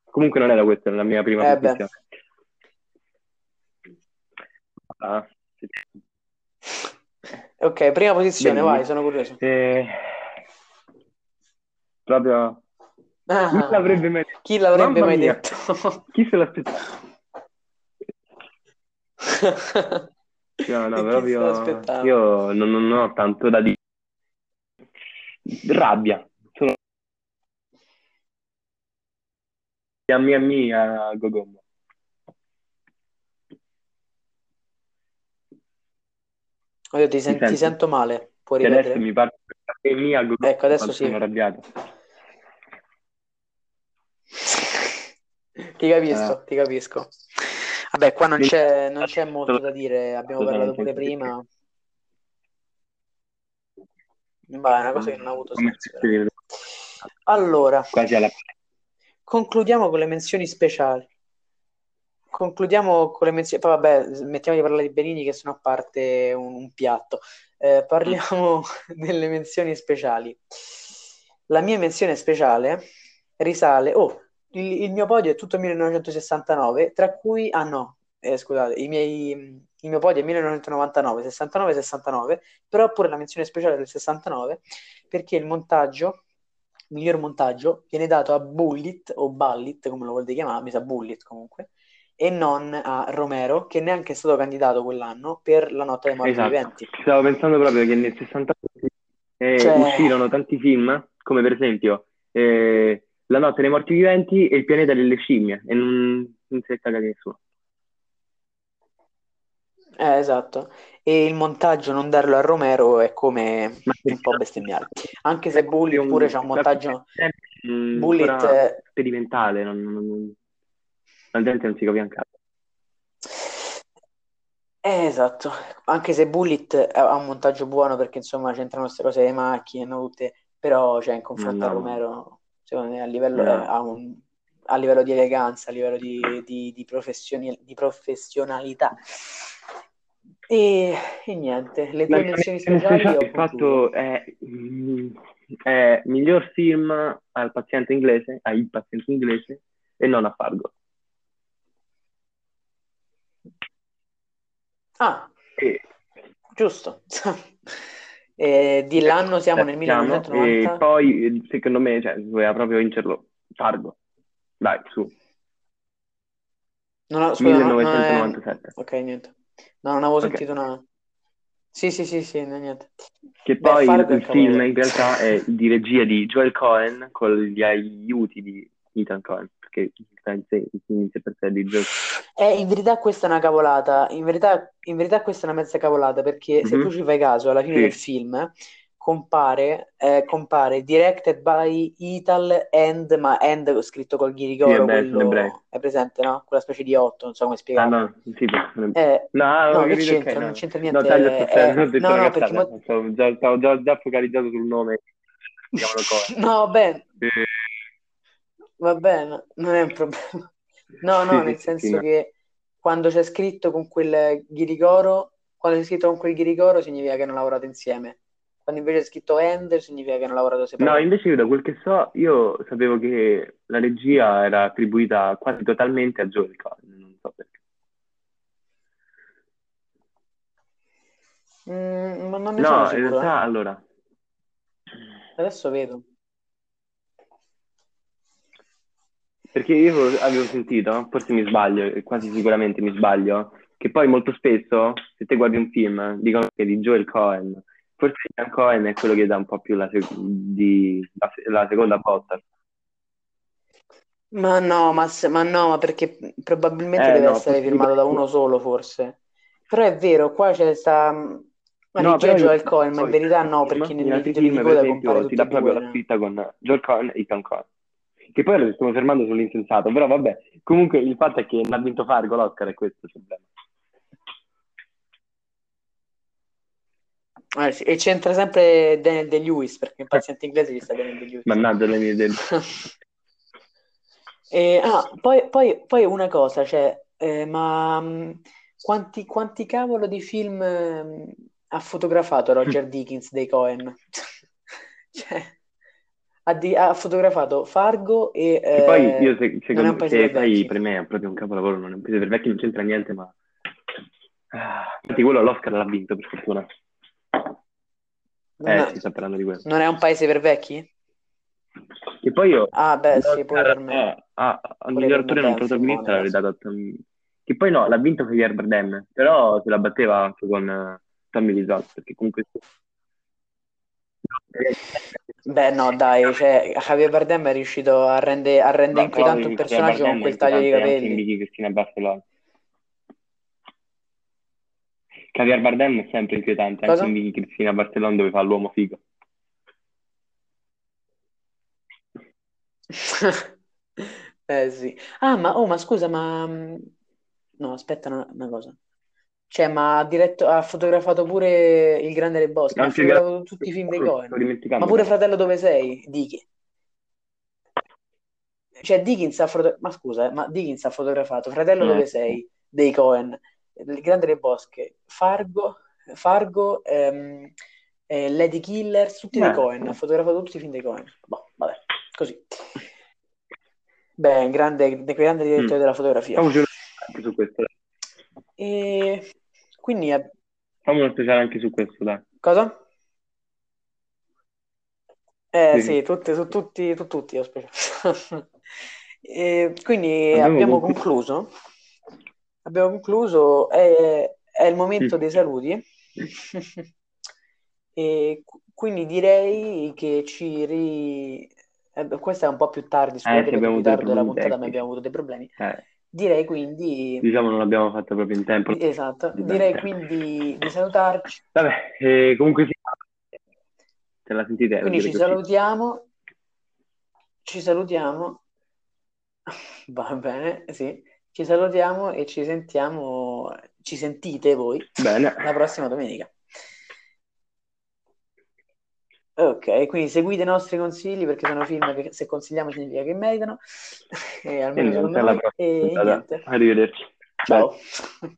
Comunque non era questa la mia prima Eh posizione. Ah, sì. Ok, prima posizione, Benissimo. vai, sono curioso. Eh, proprio Ah, Chi l'avrebbe mai detto? chi l'avrebbe Mamma mai mia, detto? chi se l'aspettava? No, no, proprio io non, non ho tanto da dire. Rabbia, solo a mia mia Gogombo. Oddio, ti, sen- ti sento male, puoi Che adesso ripetere? mi mia Gogombo Ecco, adesso sì. sono arrabbiato. Ti capisco, Eh, ti capisco. Vabbè, qua non c'è non c'è molto da dire, abbiamo sono parlato pure prima. Beh, è una cosa che non ha avuto senso. Allora, concludiamo con le menzioni speciali. Concludiamo con le menzioni. Poi vabbè, mettiamo di parlare di Benini che sennò parte un, un piatto. Eh, parliamo delle menzioni speciali. La mia menzione speciale risale. Oh, il, il mio podio è tutto 1969, tra cui. Ah no, eh, scusate, i miei, il mio podio è 1999, 69, 69, però pure la menzione speciale del 69 perché il montaggio, il miglior montaggio, viene dato a Bullitt o Ballit, come lo volete chiamare, mi sa Bullitt comunque, e non a Romero, che neanche è stato candidato quell'anno per La notte dei morti Esatto, viventi. Stavo pensando proprio che nel 69 eh, Cioè- uscirono tanti film, come per esempio eh, La notte dei morti viventi e Il pianeta delle scimmie, e non, non si è cagato nessuno. Eh, esatto. E il montaggio non darlo a Romero è come Ma un po' bestemmiare. Anche se Bullitt un- pure c'ha un montaggio... mm, Bullitt... ancora eh, sperimentale, non, non- la gente non si capisce un cazzo. Eh, esatto, anche se Bullitt ha un montaggio buono perché insomma c'entrano queste cose delle macchine, no, tutte, però cioè, in confronto a No, no. Romero, secondo me a livello, No. eh, ha un- a livello di eleganza, a livello di, di- di di professionalità. E, e niente, le tue menzioni speciali ho il fatto è, è miglior film al paziente inglese, a Il paziente inglese, e non a Fargo. Ah, E giusto. Eh, di l'anno siamo nel siamo, 1990. e poi, secondo me, cioè, doveva proprio vincerlo Fargo. Dai, su. Non ho- scusa, non- non è- 1997. Ok, niente. No, non avevo Ok. sentito una... Sì, sì, sì, sì, no, niente. Che Beh, poi il è film in realtà è di regia di Joel Cohen con gli aiuti di Ethan Cohen, perché il film in sé per sé è di Joel Eh, in verità questa è una cavolata, in verità, in verità questa è una mezza cavolata perché se Mhm. tu ci fai caso alla fine Sì. del film compare, eh, compare directed by Ital and, ma and scritto col Sì, ghirigoro, vabbè, sono quello è presente, no? Quella specie di otto, non so come Ah spiegarlo. no, sì, no, Eh, no, no, che c'entra? no. Non c'entra No, niente. taglio sto eh, ho detto no, no, perché mo- stavo già, stavo già, già focalizzato sul nome. No, vabbè, Eh, va bene, non è un problema. No, no, nel senso no. che quando c'è scritto con quel ghirigoro, quando c'è scritto con quel ghirigoro significa che hanno lavorato insieme. Quando invece è scritto end significa che hanno lavorato No, separati. invece io da quel che so, io sapevo che la regia era attribuita quasi totalmente a Joel Cohen, non so perché. Mm, ma non ne sono No, in sicuro, eh. realtà, allora, Adesso vedo. Perché io avevo sentito, forse mi sbaglio, quasi sicuramente mi sbaglio, che poi molto spesso, se te guardi un film, dicono che è di Joel Cohen, forse Ian Cohen è quello che dà un po' più la, sec- di- la, la seconda botta. Ma no, ma, se- ma no, ma perché probabilmente Eh, deve no, essere firmato da uno solo, forse. Però è vero, qua c'è sta mm, la No, però Joel Cohen, ma in verità no, perché in titoli film, di coda compare ti tutti dà e proprio due. la no? scritta con Joel Cohen e Ethan Cohen. Che poi lo stiamo fermando sull'insensato, però vabbè. Comunque il fatto è che non ha vinto Fargo l'Oscar, è questo il problema. Sì, e c'entra sempre Daniel De-Lewis, perché il paziente inglese ci sta Daniel De-Lewis. Mannaggia le mie idee. E, ah, poi, poi- poi una cosa, cioè, eh, ma mh, quanti, quanti cavolo di film ehm, ha fotografato Roger Dickens dei Cohen? Cioè, ha, di- ha fotografato Fargo e Che poi eh, io se- secondo paese che per me è proprio un capolavoro, non è un paese per vecchi, non c'entra niente, ma Ah, infatti quello l'Oscar l'ha vinto per fortuna. Non Eh, è- si sta parlando di quello. non è un paese per vecchi? Che poi io Ah, beh, sì, pure per me. eh, a- al Pure miglior me, attore non protagonista l'avrei questo. dato a Tom... Che poi no, l'ha vinto Javier Bardem, però se la batteva anche con eh, Tommy Wiseau, perché comunque... Beh, no, dai, cioè, Javier Bardem è riuscito a rendere, a rendere inquietante un personaggio con Bardem è quel taglio di anche capelli. Vicky Cristina Barcelona. Javier Bardem è sempre inquietante anche Cosa? in Vicky Cristina Barcelona dove fa l'uomo figo. Eh sì. Ah, ma, oh, ma scusa, ma... mm, No, aspetta una, una cosa. Cioè, ma ha diretto, ha fotografato pure Il Grande Boschi, ha Anche il fotografato tutti i film dei Sto Coen. Ma pure. Fratello dove sei? Dichi. Cioè, Dickens ha fotografato... Ma scusa, eh, ma Dickens ha fotografato Fratello Eh, dove sei? Dei Coen, Il Grande Boschi, Fargo, Fargo, ehm, eh, Lady Killers, tutti dei beh, Coen. Ha fotografato tutti i film dei Coen. Boh, vabbè, così. Beh, grande, grande mm. direttore della fotografia. Speciale anche su questo. E quindi, eh, Facciamo uno speciale anche su questo, dai. cosa? Eh Sì, sì, tutti, su tutti, su tutti ho speciale. E quindi Abbiamo abbiamo concluso. concluso. Abbiamo concluso. È, è il momento dei saluti. E qu- quindi direi che ci ri... eh, questa è un po' più tardi, Eh, scusate sì, per il abbiamo avuto dei ritardo della puntata, ma abbiamo avuto dei problemi. Eh, Direi quindi, diciamo non l'abbiamo fatto proprio in tempo. esatto, direi quindi di salutarci. Vabbè, eh, comunque sì, te la sentite a Quindi ci così. salutiamo, ci salutiamo, va bene, sì, ci salutiamo e ci sentiamo, ci sentite voi Bene. la prossima domenica. Ok, quindi seguite i nostri consigli perché sono film che se consigliamo significa che meritano, e E almeno niente, secondo alla noi, e niente, Arrivederci. Bye. ciao.